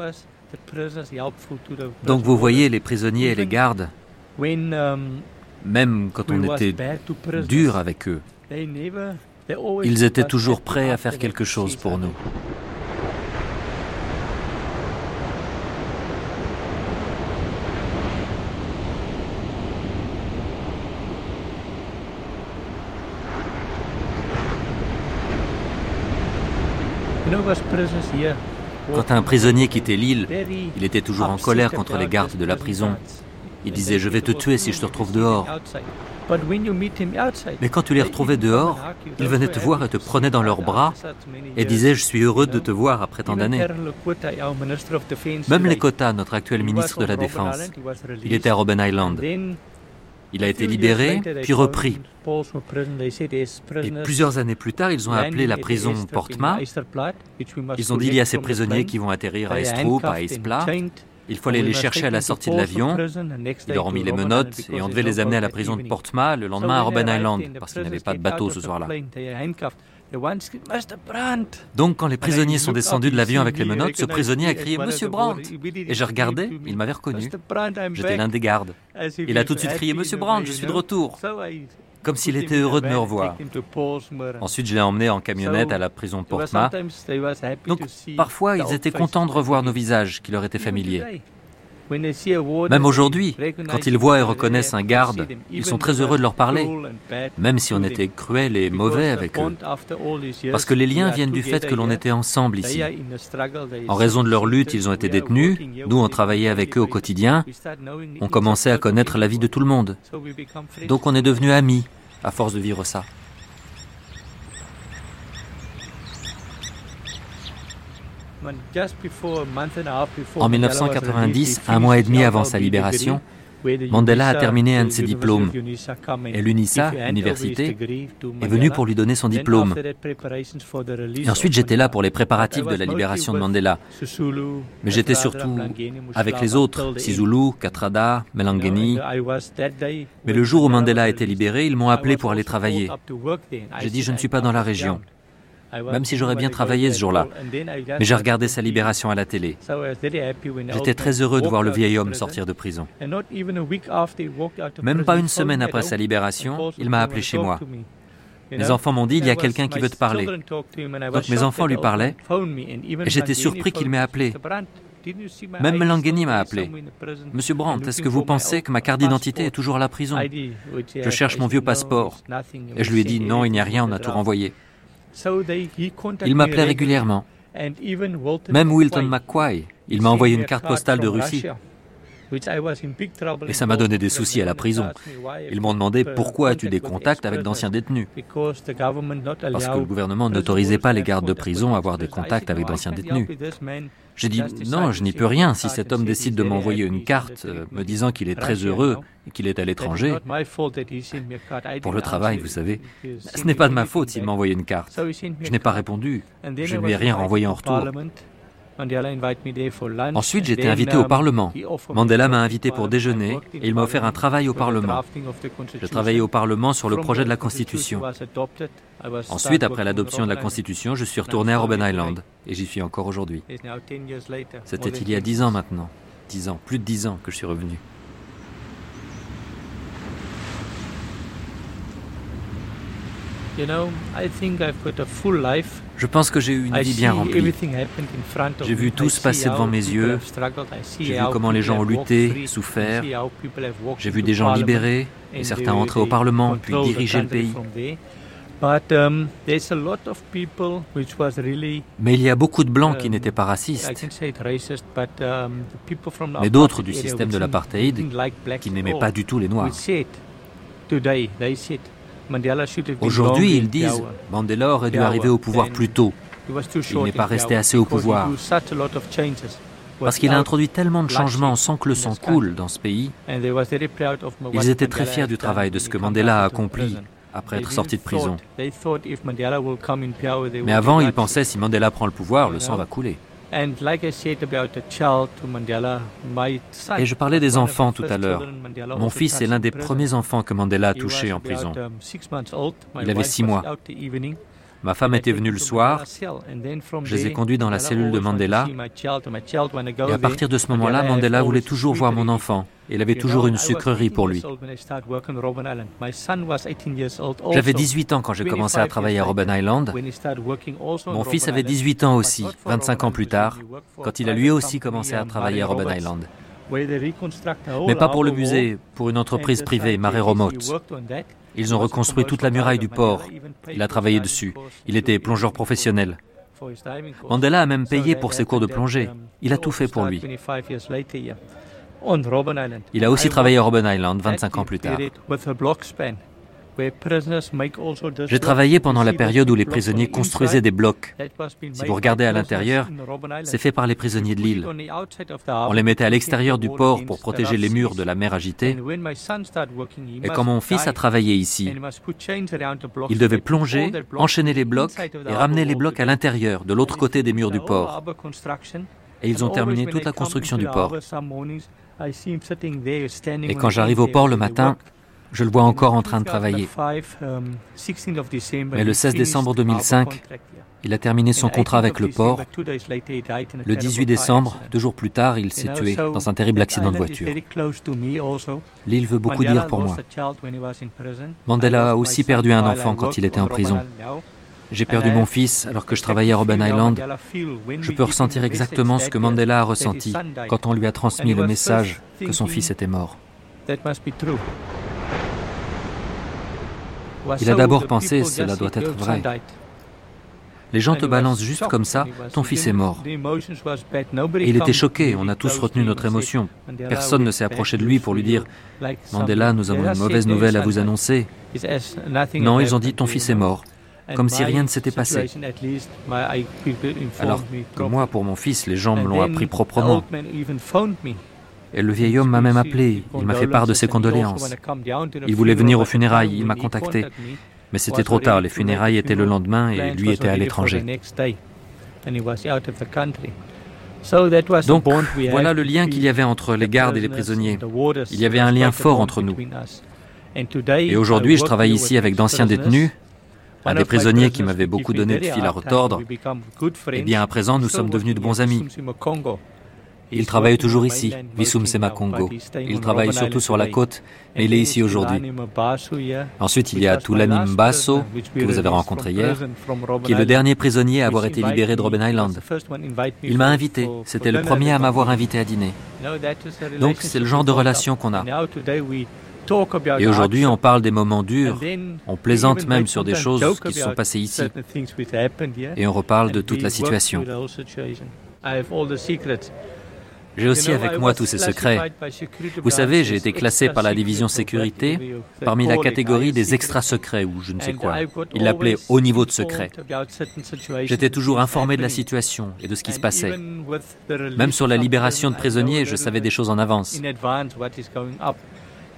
Donc vous voyez, les prisonniers et les gardes, même quand on était dur avec eux, ils étaient toujours prêts à faire quelque chose pour nous. Quand un prisonnier quittait l'île, il était toujours en colère contre les gardes de la prison. Il disait Je vais te tuer si je te retrouve dehors. Mais quand tu les retrouvais dehors, ils venaient te voir et te prenaient dans leurs bras et disaient Je suis heureux de te voir après tant d'années. Même Lekota, notre actuel ministre de la Défense, il était à Robben Island. Il a été libéré, puis repris. Et plusieurs années plus tard, ils ont appelé la prison Portma. Ils ont dit il y a ces prisonniers qui vont atterrir à Estrup, à Ispla. Il faut aller les chercher à la sortie de l'avion. Ils leur ont mis les menottes et on devait les amener à la prison de Portma le lendemain à Robben Island, parce qu'il n'y avait pas de bateau ce soir-là. Donc, quand les prisonniers sont descendus de l'avion avec les menottes, ce prisonnier a crié Monsieur Brandt Et j'ai regardé, il m'avait reconnu. J'étais l'un des gardes. Il a tout de suite crié Monsieur Brandt, je suis de retour. Comme s'il était heureux de me revoir. Ensuite, je l'ai emmené en camionnette à la prison de Portma. Donc, parfois, ils étaient contents de revoir nos visages qui leur étaient familiers. Même aujourd'hui, quand ils voient et reconnaissent un garde, ils sont très heureux de leur parler, même si on était cruel et mauvais avec eux. Parce que les liens viennent du fait que l'on était ensemble ici. En raison de leur lutte, ils ont été détenus, nous on travaillait avec eux au quotidien, on commençait à connaître la vie de tout le monde. Donc on est devenus amis à force de vivre ça. En 1990, un mois et demi avant sa libération, Mandela a terminé un de ses diplômes et l'UNISA, l'université, est venue pour lui donner son diplôme. Et ensuite, j'étais là pour les préparatifs de la libération de Mandela. Mais j'étais surtout avec les autres, Sisulu, Katrada, Melangeni. Mais le jour où Mandela a été libéré, ils m'ont appelé pour aller travailler. J'ai dit, je ne suis pas dans la région même si j'aurais bien travaillé ce jour-là. Mais j'ai regardé sa libération à la télé. J'étais très heureux de voir le vieil homme sortir de prison. Même pas une semaine après sa libération, il m'a appelé chez moi. Mes enfants m'ont dit, il y a quelqu'un qui veut te parler. Donc mes enfants lui parlaient, et j'étais surpris qu'il m'ait appelé. Même Melangeni m'a appelé. Monsieur Brandt, est-ce que vous pensez que ma carte d'identité est toujours à la prison? Je cherche mon vieux passeport. Et je lui ai dit, non, il n'y a rien, on a tout renvoyé. Il m'appelait régulièrement. Même Wilton McQuay, il m'a envoyé une carte postale de Russie. Et ça m'a donné des soucis à la prison. Ils m'ont demandé pourquoi as-tu des contacts avec d'anciens détenus? Parce que le gouvernement n'autorisait pas les gardes de prison à avoir des contacts avec d'anciens détenus. J'ai dit non, je n'y peux rien si cet homme décide de m'envoyer une carte euh, me disant qu'il est très heureux et qu'il est à l'étranger. Pour le travail, vous savez, ce n'est pas de ma faute s'il m'a envoyé une carte. Je n'ai pas répondu. Je ne lui ai rien renvoyé en retour. Ensuite, j'ai été invité au Parlement. Mandela m'a invité pour déjeuner et il m'a offert un travail au Parlement. Je travaillais au Parlement sur le projet de la Constitution. Ensuite, après l'adoption de la Constitution, je suis retourné à Robben Island et j'y suis encore aujourd'hui. C'était il y a dix ans maintenant. Dix ans, plus de dix ans que je suis revenu. Je pense que j'ai eu une vie bien remplie. J'ai vu tout se passer devant mes yeux. J'ai vu comment les gens ont lutté, souffert. J'ai vu des gens libérés et certains entrer au Parlement puis diriger le pays. Um, Mais il y a beaucoup de blancs qui um, n'étaient pas racistes, um, mais d'autres du système de l'apartheid qui n'aimaient pas du tout les Noirs. Aujourd'hui, ils disent Mandela aurait dû arriver au pouvoir plus tôt. Il n'est pas resté assez au pouvoir. Parce qu'il a introduit tellement de changements sans que le sang coule dans ce pays. Ils étaient très fiers du travail de ce que Mandela a accompli après être sorti de prison. Mais avant, ils pensaient si Mandela prend le pouvoir, le sang va couler. Et je parlais des enfants tout à l'heure. Mon fils est l'un des premiers enfants que Mandela a touché en prison. Um, Il avait six mois. Ma femme était venue le soir, je les ai conduits dans la cellule de Mandela, et à partir de ce moment-là, Mandela voulait toujours voir mon enfant. Il avait toujours une sucrerie pour lui. J'avais 18 ans quand j'ai commencé à travailler à Robben Island. Mon fils avait 18 ans aussi, 25 ans plus tard, quand il a lui aussi commencé à travailler à Robben Island. Mais pas pour le musée, pour une entreprise privée, Mare Remote. Ils ont reconstruit toute la muraille du port. Il a travaillé dessus. Il était plongeur professionnel. Mandela a même payé pour ses cours de plongée. Il a tout fait pour lui. Il a aussi travaillé à Robben Island 25 ans plus tard. J'ai travaillé pendant la période où les prisonniers construisaient des blocs. Si vous regardez à l'intérieur, c'est fait par les prisonniers de l'île. On les mettait à l'extérieur du port pour protéger les murs de la mer agitée. Et quand mon fils a travaillé ici, il devait plonger, enchaîner les blocs et ramener les blocs à l'intérieur, de l'autre côté des murs du port. Et ils ont terminé toute la construction du port. Et quand j'arrive au port le matin, je le vois encore en train de travailler. Mais le 16 décembre 2005, il a terminé son contrat avec le port. Le 18 décembre, deux jours plus tard, il s'est tué dans un terrible accident de voiture. L'île veut beaucoup dire pour moi. Mandela a aussi perdu un enfant quand il était en prison. J'ai perdu mon fils alors que je travaillais à Robben Island. Je peux ressentir exactement ce que Mandela a ressenti quand on lui a transmis le message que son fils était mort. Il a d'abord pensé, cela doit être vrai. Les gens te balancent juste comme ça, ton fils est mort. Et il était choqué, on a tous retenu notre émotion. Personne ne s'est approché de lui pour lui dire Mandela, nous avons une mauvaise nouvelle à vous annoncer. Non, ils ont dit ton fils est mort, comme si rien ne s'était passé. Alors que moi, pour mon fils, les gens me l'ont appris proprement. Et le vieil homme m'a même appelé, il m'a fait part de ses condoléances. Il voulait venir aux funérailles, il m'a contacté. Mais c'était trop tard, les funérailles étaient le lendemain et lui était à l'étranger. Donc voilà le lien qu'il y avait entre les gardes et les prisonniers. Il y avait un lien fort entre nous. Et aujourd'hui, je travaille ici avec d'anciens détenus, un des prisonniers qui m'avait beaucoup donné de fil à retordre. Et bien à présent, nous sommes devenus de bons amis. Il travaille toujours ici, Visum Sema Congo. Il travaille surtout sur la côte, mais il est ici aujourd'hui. Ensuite, il y a Tulani Mbaso, que vous avez rencontré hier, qui est le dernier prisonnier à avoir été libéré de Robben Island. Il m'a invité, c'était le premier à m'avoir invité à dîner. Donc c'est le genre de relation qu'on a. Et aujourd'hui, on parle des moments durs, on plaisante même sur des choses qui se sont passées ici, et on reparle de toute la situation. J'ai aussi avec moi tous ces secrets. Vous savez, j'ai été classé par la division sécurité parmi la catégorie des extra-secrets ou je ne sais quoi. Il l'appelait au niveau de secret. J'étais toujours informé de la situation et de ce qui se passait. Même sur la libération de prisonniers, je savais des choses en avance.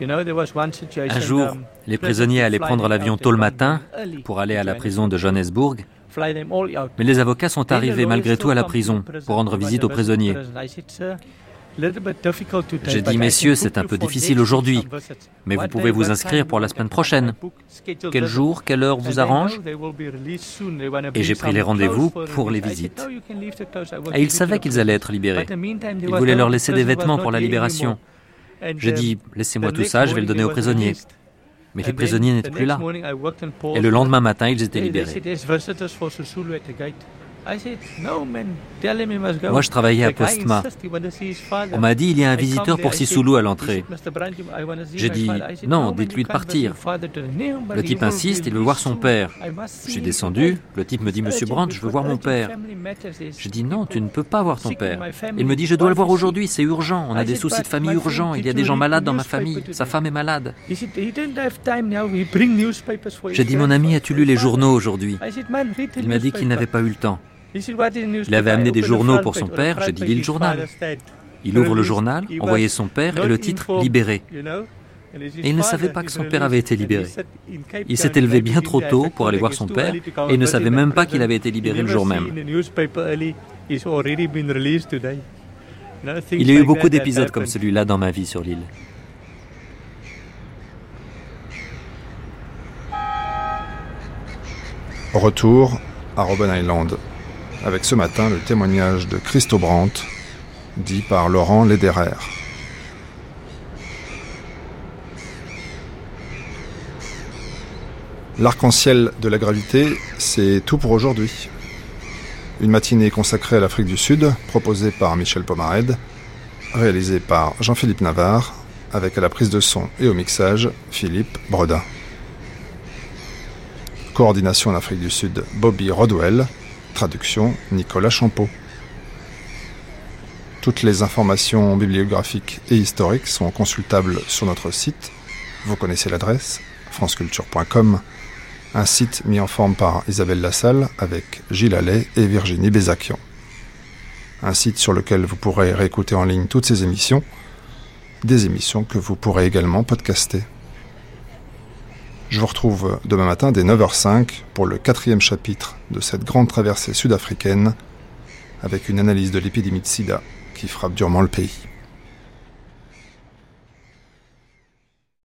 Un jour, les prisonniers allaient prendre l'avion tôt le matin pour aller à la prison de Johannesburg. Mais les avocats sont arrivés malgré tout à la prison pour rendre visite aux prisonniers. J'ai dit, messieurs, c'est un peu difficile aujourd'hui, mais vous pouvez vous inscrire pour la semaine prochaine. Quel jour, quelle heure vous arrange Et j'ai pris les rendez-vous pour les visites. Et ils savaient qu'ils allaient être libérés. Ils voulaient leur laisser des vêtements pour la libération. J'ai dit, laissez-moi tout ça, je vais le donner aux prisonniers. Mais les prisonniers n'étaient plus là. Et le lendemain matin, ils étaient libérés. Moi, je travaillais à Postma. On m'a dit, il y a un visiteur pour Sisulu à l'entrée. J'ai dit, non, dites-lui de partir. Le type insiste, il veut voir son père. Je suis descendu, le type me dit, Monsieur Brandt, je veux voir mon père. J'ai dit, non, tu ne peux pas voir ton père. Il me dit, je dois le voir aujourd'hui, c'est urgent, on a des soucis de famille urgents, il y a des gens malades dans ma famille, sa femme est malade. J'ai dit, mon ami, as-tu lu les journaux aujourd'hui? Il m'a dit qu'il n'avait pas eu le temps. Il avait amené des journaux pour son père, j'ai dit lis le journal. Il ouvre le journal, on voyait son père et le titre Libéré. Et il ne savait pas que son père avait été libéré. Il s'est élevé bien trop tôt pour aller voir son père et il ne savait même pas qu'il avait été libéré le jour même. Il y a eu beaucoup d'épisodes comme celui-là dans ma vie sur l'île. Retour à Robben Island avec ce matin le témoignage de Christo Brandt, dit par Laurent Lederer. L'arc-en-ciel de la gravité, c'est tout pour aujourd'hui. Une matinée consacrée à l'Afrique du Sud, proposée par Michel Pomared, réalisée par Jean-Philippe Navarre, avec à la prise de son et au mixage Philippe Bredin. Coordination en Afrique du Sud, Bobby Rodwell, Traduction Nicolas Champeau. Toutes les informations bibliographiques et historiques sont consultables sur notre site. Vous connaissez l'adresse franceculture.com, un site mis en forme par Isabelle Lassalle avec Gilles Allais et Virginie Bézakian. Un site sur lequel vous pourrez réécouter en ligne toutes ces émissions, des émissions que vous pourrez également podcaster. Je vous retrouve demain matin dès 9h05 pour le quatrième chapitre de cette grande traversée sud-africaine avec une analyse de l'épidémie de sida qui frappe durement le pays.